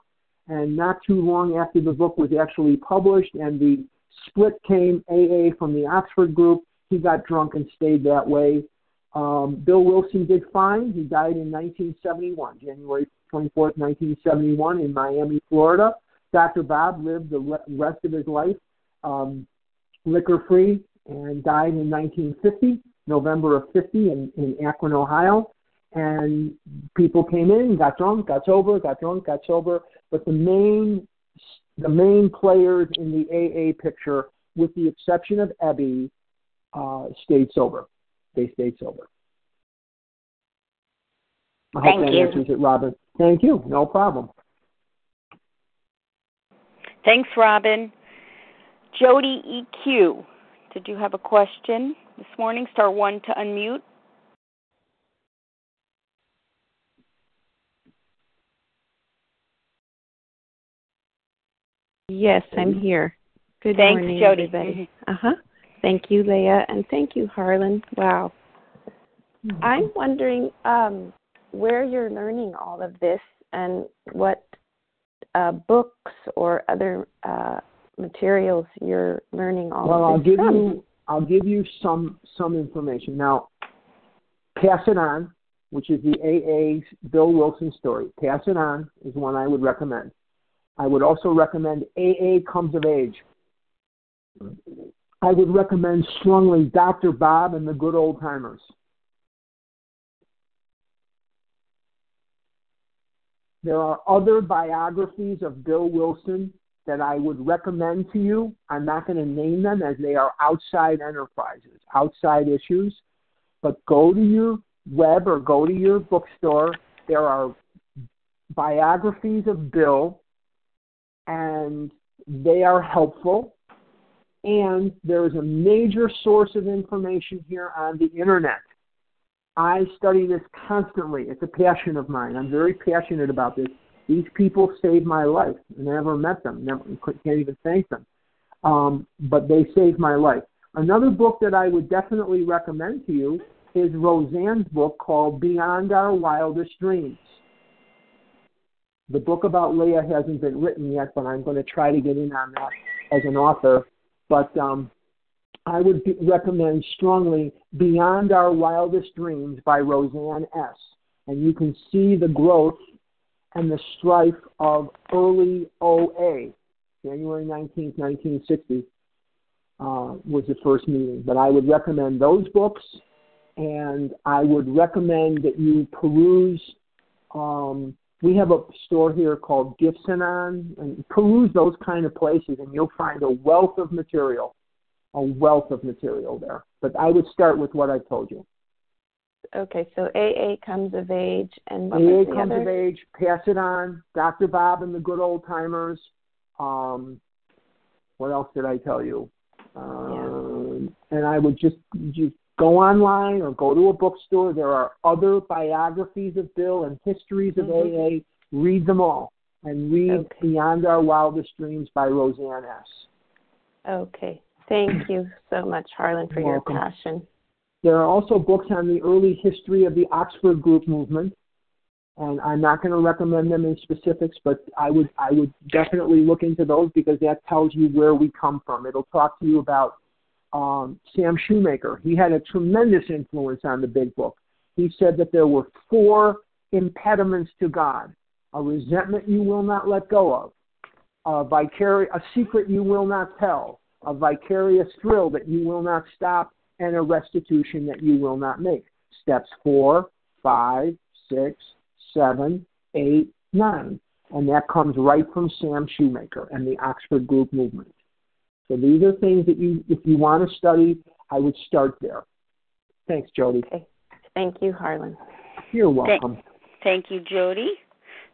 Speaker 2: and not too long after the book was actually published and the split came AA from the Oxford group, he got drunk and stayed that way. Um, Bill Wilson did fine. He died in 1971, January 24th, 1971, in Miami, Florida. Dr. Bob lived the rest of his life um, liquor free and died in 1950, November of 50, in, in Akron, Ohio. And people came in, got drunk, got sober, got drunk, got sober. But the main the main players in the AA picture, with the exception of Ebby, uh, stayed sober. They stayed sober. I
Speaker 4: Thank
Speaker 2: hope that
Speaker 4: you.
Speaker 2: answers it, Robin. Thank you. No problem.
Speaker 1: Thanks, Robin. Jody EQ. Did you have a question this morning? Star one to unmute.
Speaker 7: Yes, I'm here. Good
Speaker 1: Thanks,
Speaker 7: morning,
Speaker 1: Jody.
Speaker 7: everybody. Uh huh. Thank you, Leah, and thank you, Harlan. Wow.
Speaker 2: Mm-hmm.
Speaker 7: I'm wondering um, where you're learning all of this and what uh, books or other uh, materials you're learning all
Speaker 2: well,
Speaker 7: of
Speaker 2: I'll
Speaker 7: this
Speaker 2: give
Speaker 7: from.
Speaker 2: you I'll give you some some information. Now, pass it on. which is the AA Bill Wilson story. Pass It On is one I would recommend. I would also recommend AA Comes of Age. I would recommend strongly Dr. Bob and the Good Old Timers. There are other biographies of Bill Wilson that I would recommend to you. I'm not going to name them as they are outside enterprises, outside issues. But go to your web or go to your bookstore. There are biographies of Bill, and they are helpful. And there is a major source of information here on the internet. I study this constantly. It's a passion of mine. I'm very passionate about this. These people saved my life. and I never met them. Never can't even thank them. Um, but they saved my life. Another book that I would definitely recommend to you is Roseanne's book called Beyond Our Wildest Dreams. The book about Leah hasn't been written yet, but I'm going to try to get in on that as an author. But um, I would be, recommend strongly Beyond Our Wildest Dreams by Roseanne S. And you can see the growth and the strife of early OA. January 19th, 1960 uh, was the first meeting. But I would recommend those books, and I would recommend that you peruse. Um, we have a store here called Gifts-Anon, and peruse those kind of places, and you'll find a wealth of material a wealth of material there. But I would start with what I told you.
Speaker 7: Okay, so AA comes of age and
Speaker 2: AA comes
Speaker 7: other?
Speaker 2: of age, pass it on, Dr. Bob and the good old timers. Um, what else did I tell you? Um, And I would just just go online or go to a bookstore. There are other biographies of Bill and histories of
Speaker 7: Mhm.
Speaker 2: AA. Read them all and read
Speaker 7: Okay.
Speaker 2: Beyond Our Wildest Dreams by Roseanne S.
Speaker 7: Okay. Thank you so much, Harlan, for
Speaker 2: You're
Speaker 7: your
Speaker 2: welcome.
Speaker 7: passion.
Speaker 2: There are also books on the early history of the Oxford Group movement, and I'm not going to recommend them in specifics, but I would I would definitely look into those because that tells you where we come from. It'll talk to you about um, Sam Shoemaker. He had a tremendous influence on the Big Book. He said that there were four impediments to God: a resentment you will not let go of, a vicari- a secret you will not tell, a vicarious thrill that you will not stop, and a restitution that you will not make. Steps four, five, six, seven, eight, nine. And that comes right from Sam Shoemaker and the Oxford Group movement. So these are things that you, if you want to study, I would start there. Thanks, Jody.
Speaker 7: Okay. Thank you, Harlan.
Speaker 2: You're welcome.
Speaker 1: Thank you, Jody.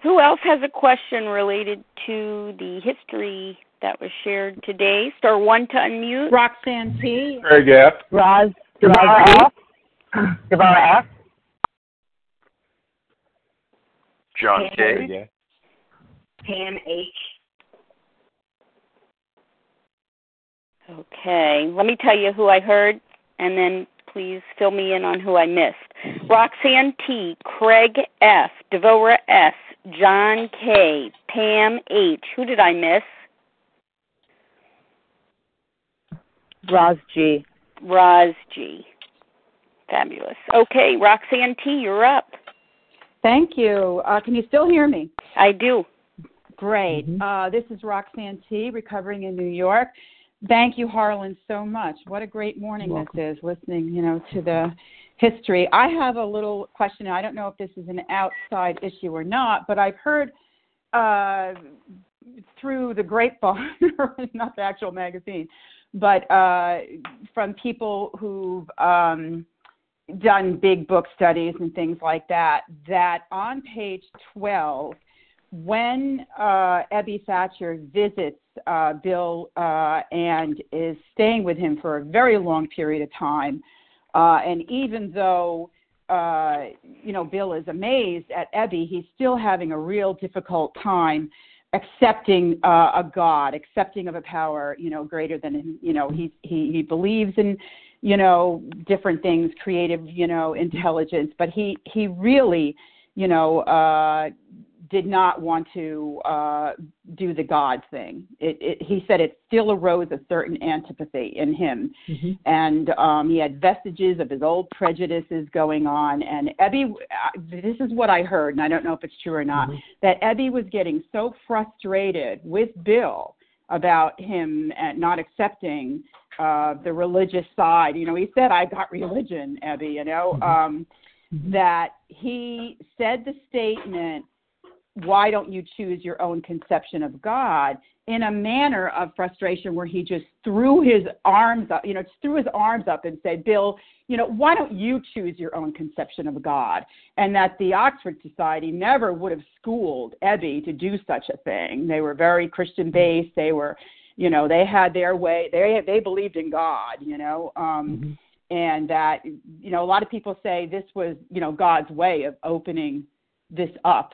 Speaker 1: Who else has a question related to the history that was shared today? Star one to unmute.
Speaker 8: Roxanne T.
Speaker 9: Very good.
Speaker 5: Roz,
Speaker 9: Devora
Speaker 5: Roz
Speaker 9: F. Devora F.
Speaker 10: John
Speaker 9: Very
Speaker 10: K.
Speaker 9: good.
Speaker 4: Pam H.
Speaker 1: Okay, let me tell you who I heard, and then please fill me in on who I missed. Roxanne T, Craig F, Devora S, John K, Pam H. Who did I miss?
Speaker 11: Roz G.
Speaker 1: Roz G. Fabulous. Okay, Roxanne T, you're up.
Speaker 8: Thank you. Uh, can you still hear me?
Speaker 1: I do.
Speaker 8: Great.
Speaker 2: Mhm.
Speaker 8: Uh, this is Roxanne T, recovering in New York. Thank you, Harlan, so much. What a great morning this is, listening, you know, to the history. I have a little question. I don't know if this is an outside issue or not, but I've heard uh, through the grapevine, *laughs* not the actual magazine, but uh, from people who've um, done big book studies and things like that, that on page 12, when uh, Ebby Thatcher visits uh, Bill uh, and is staying with him for a very long period of time, uh, and even though uh, you know Bill is amazed at Ebby, he's still having a real difficult time accepting uh, a God, accepting of a power you know greater than him. You know he he he believes in you know different things, creative you know intelligence, but he he really you know uh, did not want to uh, do the God thing. It, it, he said it still arose a certain antipathy in him,
Speaker 2: mm-hmm.
Speaker 8: and um, he had vestiges of his old prejudices going on. And Ebby, uh, this is what I heard, and I don't know if it's true or not,
Speaker 2: Mhm.
Speaker 8: that Ebby was getting so frustrated with Bill about him and not accepting uh, the religious side. You know, he said, "I got religion, Ebby." You know.
Speaker 2: Mhm.
Speaker 8: Um,
Speaker 2: Mhm.
Speaker 8: that he said the statement, Why don't you choose your own conception of God? in a manner of frustration where he just threw his arms up, you know, threw his arms up and said, Bill, you know, why don't you choose your own conception of God? And that the Oxford Society never would have schooled Ebby to do such a thing. They were very Christian based. They were, you know, they had their way. They they believed in God, you know. Um,
Speaker 2: Mhm.
Speaker 8: and that you know a lot of people say this was you know God's way of opening this up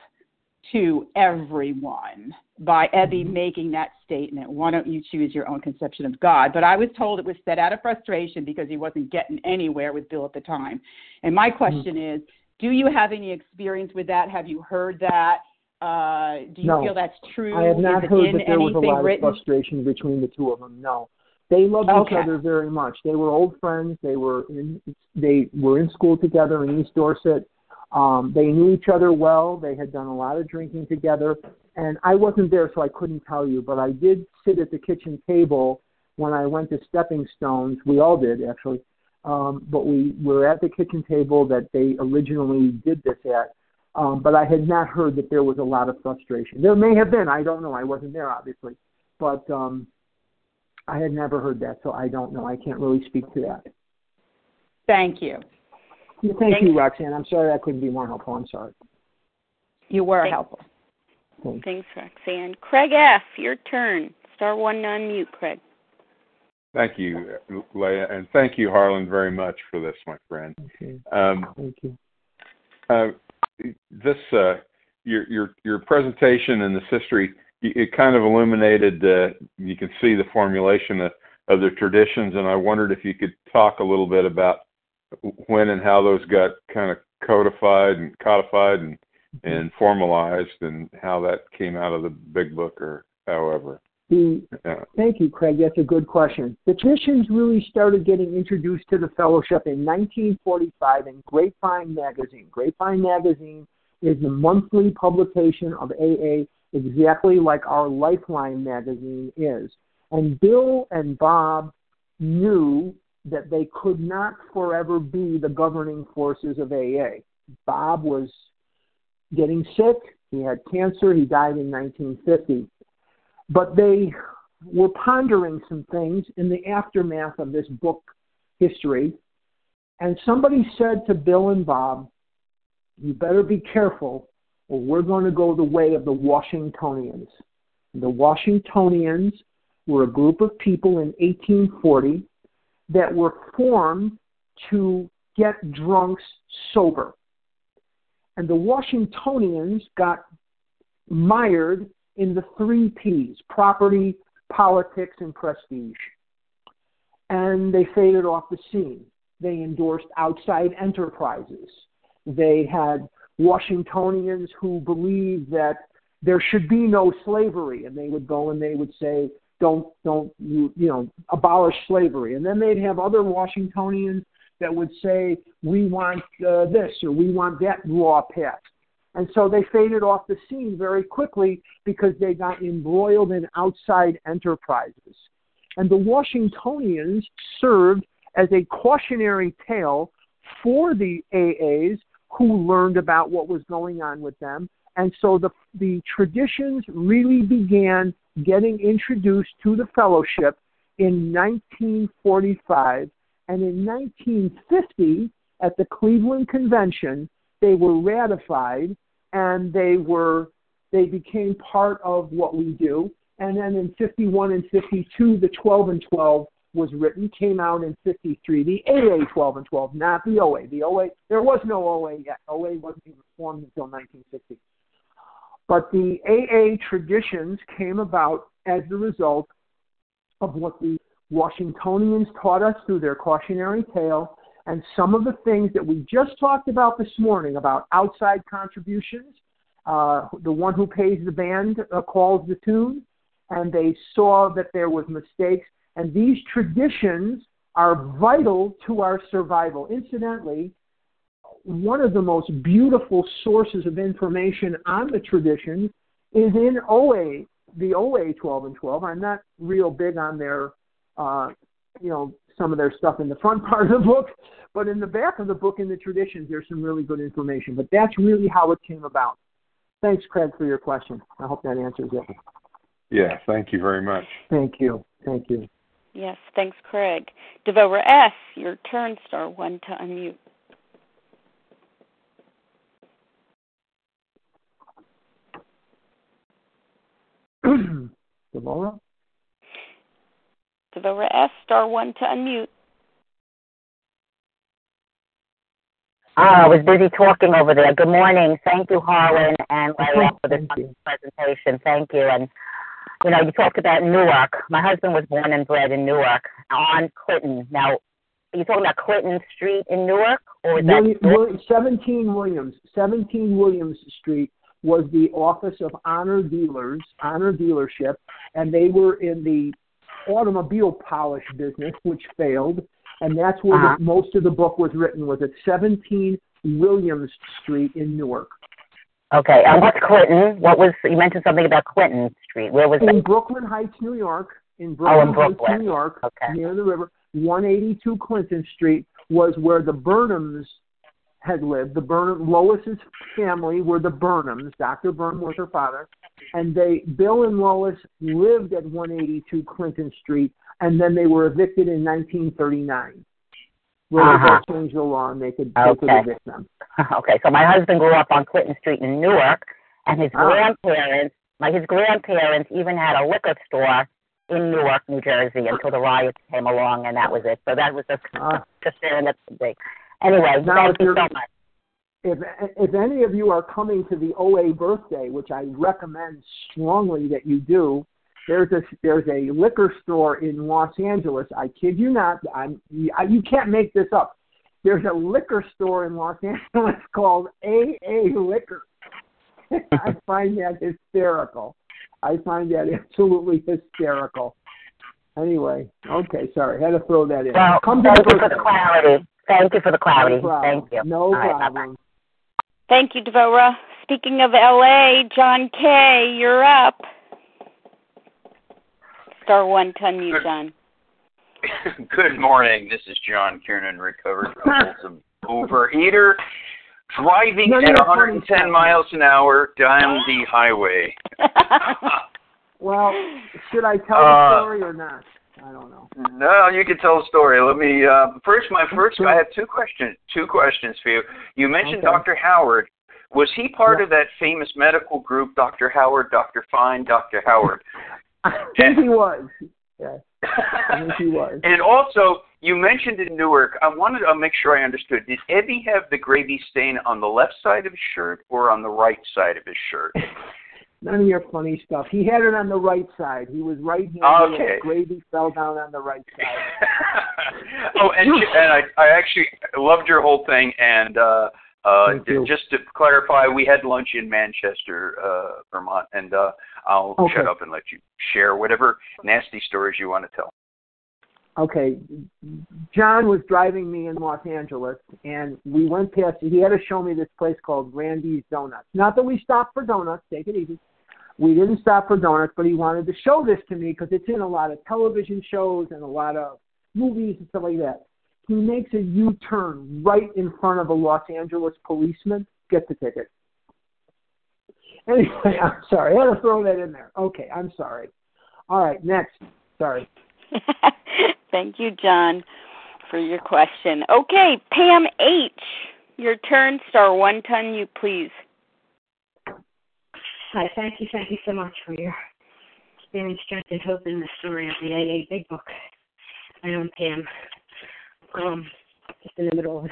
Speaker 8: to everyone by Ebby
Speaker 2: Mhm.
Speaker 8: making that statement. Why don't you choose your own conception of God? But I was told it was said out of frustration because he wasn't getting anywhere with Bill at the time. And my question is, do you have any experience with that? Have you heard that? Uh, do you
Speaker 2: No.
Speaker 8: feel that's true?
Speaker 2: I have not heard that there was a lot of frustration between the two of them. No, they loved
Speaker 8: Okay.
Speaker 2: each other very much. They were old friends. They were in they were in school together in East Dorset. Um, they knew each other well. They had done a lot of drinking together. And I wasn't there, so I couldn't tell you. But I did sit at the kitchen table when I went to Stepping Stones. We all did actually. Um, but we were at the kitchen table that they originally did this at. Um, but I had not heard that there was a lot of frustration. There may have been. I don't know. I wasn't there, obviously. But um, I had never heard that, so I don't know. I can't really speak to that.
Speaker 8: Thank you.
Speaker 2: Yeah, Thank
Speaker 1: Thanks.
Speaker 2: you, Roxanne. I'm sorry I couldn't be more helpful. I'm sorry.
Speaker 8: You were
Speaker 1: Thank-
Speaker 8: helpful.
Speaker 2: Thanks.
Speaker 1: Thanks, Roxanne. Craig F., your turn. Star one to unmute, Craig.
Speaker 10: Thank you, Leah, and thank you, Harlan, very much for this, my friend.
Speaker 2: Okay.
Speaker 10: Um,
Speaker 2: Thank you.
Speaker 10: uh, this uh, your your your presentation and this history it it kind of illuminated. Uh, you can see the formulation of, of the traditions, and I wondered if you could talk a little bit about when and how those got kind of codified and codified and and formalized, and how that came out of the big book, or however.
Speaker 2: The,
Speaker 10: Uh,
Speaker 2: thank you, Craig. That's a good question. The traditions really started getting introduced to the fellowship in 1945 in Grapevine Magazine. Grapevine Magazine is the monthly publication of AA, exactly like our Lifeline magazine is. And Bill and Bob knew that they could not forever be the governing forces of AA. Bob was getting sick. He had cancer. He died in 1950. But they were pondering some things in the aftermath of this book history. And somebody said to Bill and Bob, You better be careful, or we're going to go the way of the Washingtonians. The Washingtonians were a group of people in 1840 that were formed to get drunks sober. And the Washingtonians got mired in the three P's property, politics, and prestige. And they faded off the scene. They endorsed outside enterprises. They had Washingtonians who believed that there should be no slavery, and they would go and they would say, "Don't, don't, you, you know, abolish slavery." And then they'd have other Washingtonians that would say, "We want uh, this or we want that law passed." And so they faded off the scene very quickly because they got embroiled in outside enterprises. And the Washingtonians served as a cautionary tale for the AAs who learned about what was going on with them. And so the, the traditions really began getting introduced to the fellowship in 1945. And in 1950, at the Cleveland Convention, they were ratified and they were they became part of what we do. And then in 51 and 52, the 12 and 12 was written, came out in 53, the AA 12 and 12, not the OA. The OA, there was no OA yet. OA wasn't even formed until 1960. But the AA traditions came about as the result of what the Washingtonians taught us through their cautionary tale and some of the things that we just talked about this morning about outside contributions uh, the one who pays the band uh, calls the tune, and they saw that there was mistakes. And these traditions are vital to our survival. Incidentally, one of the most beautiful sources of information on the tradition is in OA, the OA 12 and 12. I'm not real big on their, uh, you know, some of their stuff in the front *laughs* part of the book, but in the back of the book in the traditions, there's some really good information. But that's really how it came about. Thanks, Craig, for your question. I hope that answers it.
Speaker 10: Yeah, thank you very much.
Speaker 2: Thank you. Thank you.
Speaker 1: Yes, thanks, Craig. Devora S., your turn, star one to unmute. *clears throat*
Speaker 2: Devora?
Speaker 1: Devora S., star one to unmute.
Speaker 9: Oh, I was busy talking over there. Good morning. Thank you, Harlan and Larry, for this presentation. Thank you. And you know, you talked about Newark. My husband was born and bred in Newark on Clinton. Now, are you talking about Clinton Street in Newark, or is
Speaker 2: William,
Speaker 9: that
Speaker 2: William, 17 Williams, 17 Williams Street was the office of honor dealers, honor dealership, and they were in the automobile polish business, which failed, and that's where
Speaker 9: Uh-huh.
Speaker 2: the, most of the book was written. Was at 17 Williams Street in Newark,
Speaker 9: okay? And what's Clinton? What was you mentioned something about Clinton Street? Where was it?
Speaker 2: in
Speaker 9: that?
Speaker 2: Brooklyn Heights, New York. In
Speaker 9: Oh,
Speaker 2: Brooklyn, Heights, New York,
Speaker 9: Okay.
Speaker 2: near the river. 182 Clinton Street was where the Burnhams had lived. The Burnham Lois's family were the Burnhams. Dr. Burnham was her father, and they Bill and Lois lived at 182 Clinton Street, and then they were evicted in 1939. Where
Speaker 9: Uh-huh.
Speaker 2: they changed the law and they could, they could evict them. *laughs*
Speaker 9: Okay, so my husband grew up on Clinton Street in Newark, and his
Speaker 2: Ah.
Speaker 9: grandparents, my his grandparents even had a liquor store in Newark, New Jersey, until the riots came along, and that was it. So that was just
Speaker 2: Ah. *laughs*
Speaker 9: just saying that's the big. Anyway,
Speaker 2: Now,
Speaker 9: thank
Speaker 2: if
Speaker 9: you
Speaker 2: you're-
Speaker 9: so much.
Speaker 2: if if any of you are coming to the OA birthday, which I recommend strongly that you do, there's a there's a liquor store in Los Angeles. I kid you not. I'm you can't make this up. There's a liquor store in Los *laughs* Angeles called AA Liquor. *laughs* I find that hysterical. I find that absolutely hysterical. Anyway, okay, sorry, had to throw that in.
Speaker 9: Well,
Speaker 2: Come to
Speaker 9: thank you for the clarity. Thank you for the clarity.
Speaker 2: No.
Speaker 9: Thank you.
Speaker 2: No
Speaker 9: All right, bye-bye.
Speaker 2: problem.
Speaker 1: Thank you, Devora. Speaking of LA, John K., you're up. Star one to unmute, John. *laughs*
Speaker 12: Good morning. This is John Kiernan, recovered compulsive overeater, driving
Speaker 2: None of
Speaker 12: at 110 miles an hour down *laughs* the highway.
Speaker 2: Well, should I tell
Speaker 12: Uh,
Speaker 2: the story or not? I don't know.
Speaker 12: No, you can tell a story. Let me uh, first. My first. I have two questions. Two questions for you. You mentioned
Speaker 2: Okay.
Speaker 12: Dr. Howard. Was he part
Speaker 2: Yeah.
Speaker 12: of that famous medical group, Dr. Howard, Dr. Fine, Dr. Howard? *laughs*
Speaker 2: I think he was. Yes, I think he was.
Speaker 12: And also, you mentioned in Newark. I wanted to make sure I understood. Did Eddie have the gravy stain on the left side of his shirt or on the right side of his shirt?
Speaker 2: None of your funny stuff. He had it on the right side. He was right handed
Speaker 12: Okay.
Speaker 2: gravy fell down on the right side. *laughs*
Speaker 12: oh, and and I I actually loved your whole thing. And uh, uh, just to clarify, we had lunch in Manchester, uh, Vermont, and uh, I'll
Speaker 2: Okay.
Speaker 12: shut up and let you share whatever nasty stories you want to tell.
Speaker 2: Okay, John was driving me in Los Angeles, and we went past. He had to show me this place called Randy's Donuts. Not that we stopped for donuts. Take it easy. We didn't stop for donuts, but he wanted to show this to me because it's in a lot of television shows and a lot of movies and stuff like that. He makes a U-turn right in front of a Los Angeles policeman. Get the ticket. Anyway, *laughs* I'm sorry. I had to throw that in there. Okay, I'm sorry. All right, next. Sorry. *laughs*
Speaker 1: Thank you, John, for your question. Okay, Pam H., your turn. Star one ton, you please.
Speaker 13: Hi, thank you, thank you so much for your experience, strength, and hope in the story of the AA Big Book. I am Pam. Um, just in the middle of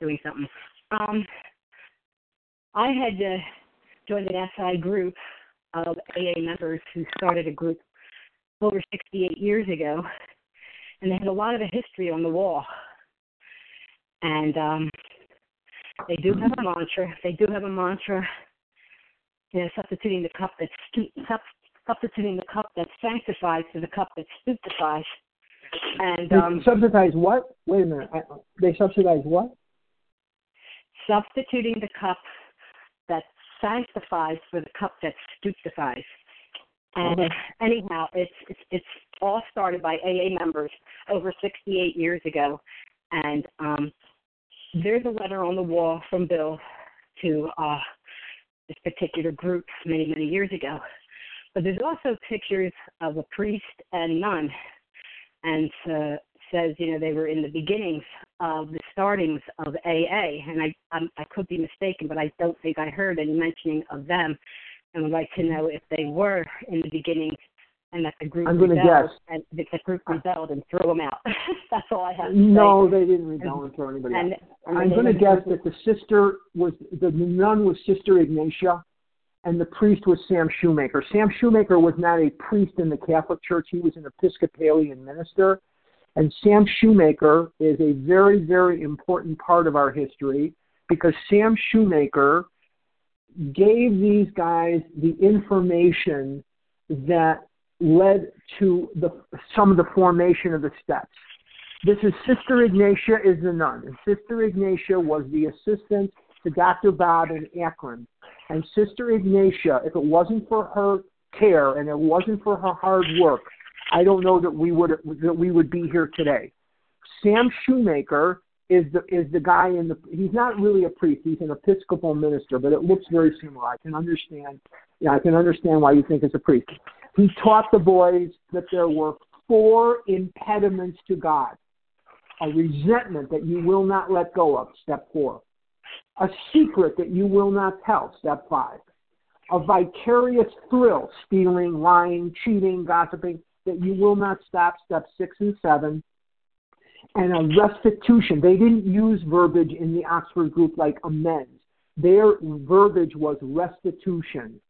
Speaker 13: doing something. Um, I had uh, joined an SI group of AA members who started a group over 68 years ago, and they had a lot of a history on the wall. And um, they do have a mantra. They do have a mantra you know, substituting the cup that that's substituting the cup that sanctifies to the cup that stultifies. And um,
Speaker 2: subsidize what? Wait a minute. I, they subsidize what?
Speaker 13: Substituting the cup that sanctifies for the cup that stultifies. And okay. anyhow, it's it's it's all started by AA members over 68 years ago, and um, there's a letter on the wall from Bill to uh, this particular group many many years ago. But there's also pictures of a priest and nun, and uh, says you know they were in the beginnings of the startings of AA, and I I'm, I could be mistaken, but I don't think I heard any mentioning of them, and would like to know if they were in the beginnings and that the group
Speaker 2: I'm going to guess.
Speaker 13: and that the group rebelled and threw them out. *laughs* That's all I have to
Speaker 2: no, they didn't rebel and, and throw anybody
Speaker 13: and,
Speaker 2: out. And I'm going to guess that the sister was the nun was Sister Ignatia, and the priest was Sam Shoemaker. Sam Shoemaker was not a priest in the Catholic Church; he was an Episcopalian minister. And Sam Shoemaker is a very, very important part of our history because Sam Shoemaker gave these guys the information that led to the, some of the formation of the steps. This is Sister Ignatia is the nun, and Sister Ignatia was the assistant to Dr. Bob in Akron. And Sister Ignatia, if it wasn't for her care and it wasn't for her hard work, I don't know that we would that we would be here today. Sam Shoemaker is the is the guy in the he's not really a priest he's an episcopal minister but it looks very similar i can understand yeah i can understand why you think it's a priest he taught the boys that there were four impediments to god a resentment that you will not let go of step four a secret that you will not tell step five a vicarious thrill stealing lying cheating gossiping that you will not stop step six and seven and a restitution. They didn't use verbiage in the Oxford group like amends. Their verbiage was restitution.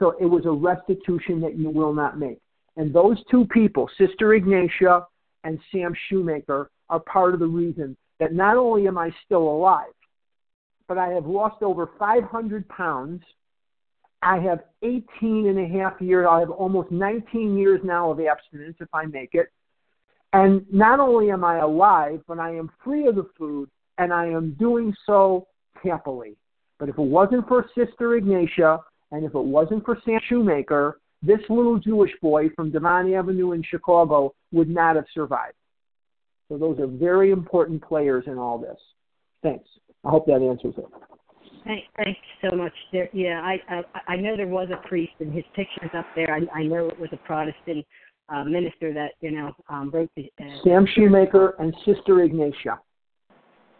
Speaker 2: So it was a restitution that you will not make. And those two people, Sister Ignatia and Sam Shoemaker, are part of the reason that not only am I still alive, but I have lost over 500 pounds. I have 18 and a half years, I have almost 19 years now of abstinence if I make it. And not only am I alive, but I am free of the food, and I am doing so happily. But if it wasn't for Sister Ignatia, and if it wasn't for Sam Shoemaker, this little Jewish boy from Devon Avenue in Chicago would not have survived. So those are very important players in all this. Thanks. I hope that answers it.
Speaker 13: Thank, thanks so much. There, yeah, I, I I know there was a priest, and his picture's up there. I, I know it was a Protestant uh, minister that you know um, wrote the. Uh,
Speaker 2: Sam Shoemaker and Sister Ignatia.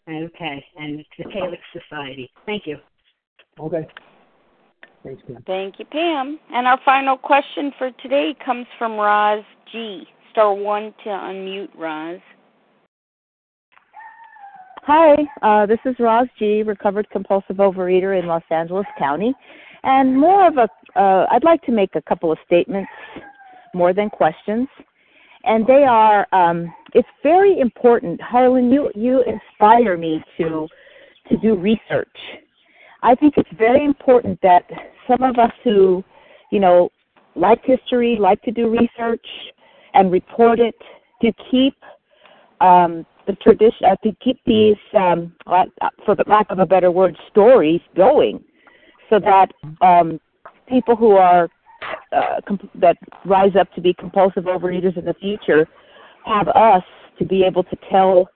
Speaker 13: Okay, and the Catholic Society. Thank you.
Speaker 2: Okay. Thanks, Pam.
Speaker 1: Thank you, Pam. And our final question for today comes from Roz G. Star one to unmute, Roz.
Speaker 11: Hi, uh, this is Roz G, recovered compulsive overeater in Los Angeles County, and more of a. Uh, I'd like to make a couple of statements more than questions. And they are, um, it's very important. Harlan, you, you inspire me to, to do research. I think it's very important that some of us who, you know, like history, like to do research and report it, to keep um, the tradition, uh, to keep these, um, uh, for the lack of a better word, stories going, so that um, people who are uh, comp- that rise up to be compulsive overeaters in the future have us to be able to tell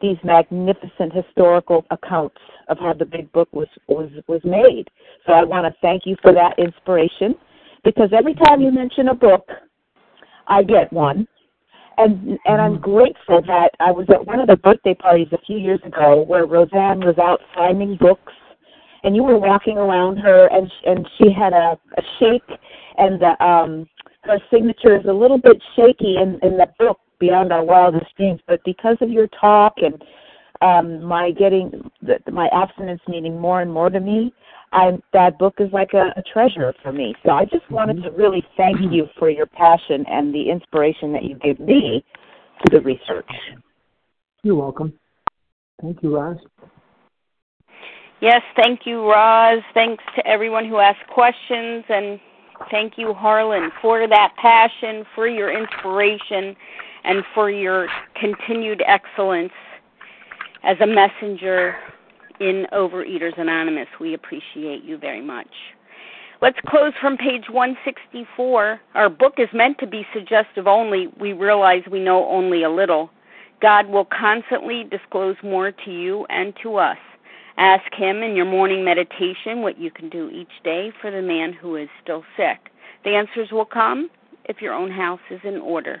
Speaker 11: these magnificent historical accounts of how the big book was was was made. So I want to thank you for that inspiration because every time you mention a book, I get one. And and I'm grateful that I was at one of the birthday parties a few years ago where Roseanne was out signing books and you were walking around her and and she had a, a shake and the um her signature is a little bit shaky in in the book beyond our wildest dreams but because of your talk and um my getting the, my abstinence meaning more and more to me i that book is like a, a treasure for me. So i just wanted to really thank you for your passion and the inspiration that you give me to the research.
Speaker 2: You're welcome. Thank you Roz.
Speaker 1: Yes, thank you, Roz. Thanks to everyone who asked questions, and thank you, Harlan, for that passion, for your inspiration, and for your continued excellence as a messenger in Overeaters Anonymous. We appreciate you very much. Let's close from page 164. Our book is meant to be suggestive only. We realize we know only a little. God will constantly disclose more to you and to us. Ask Him in your morning meditation what you can do each day for the man who is still sick. The answers will come if your own house is in order.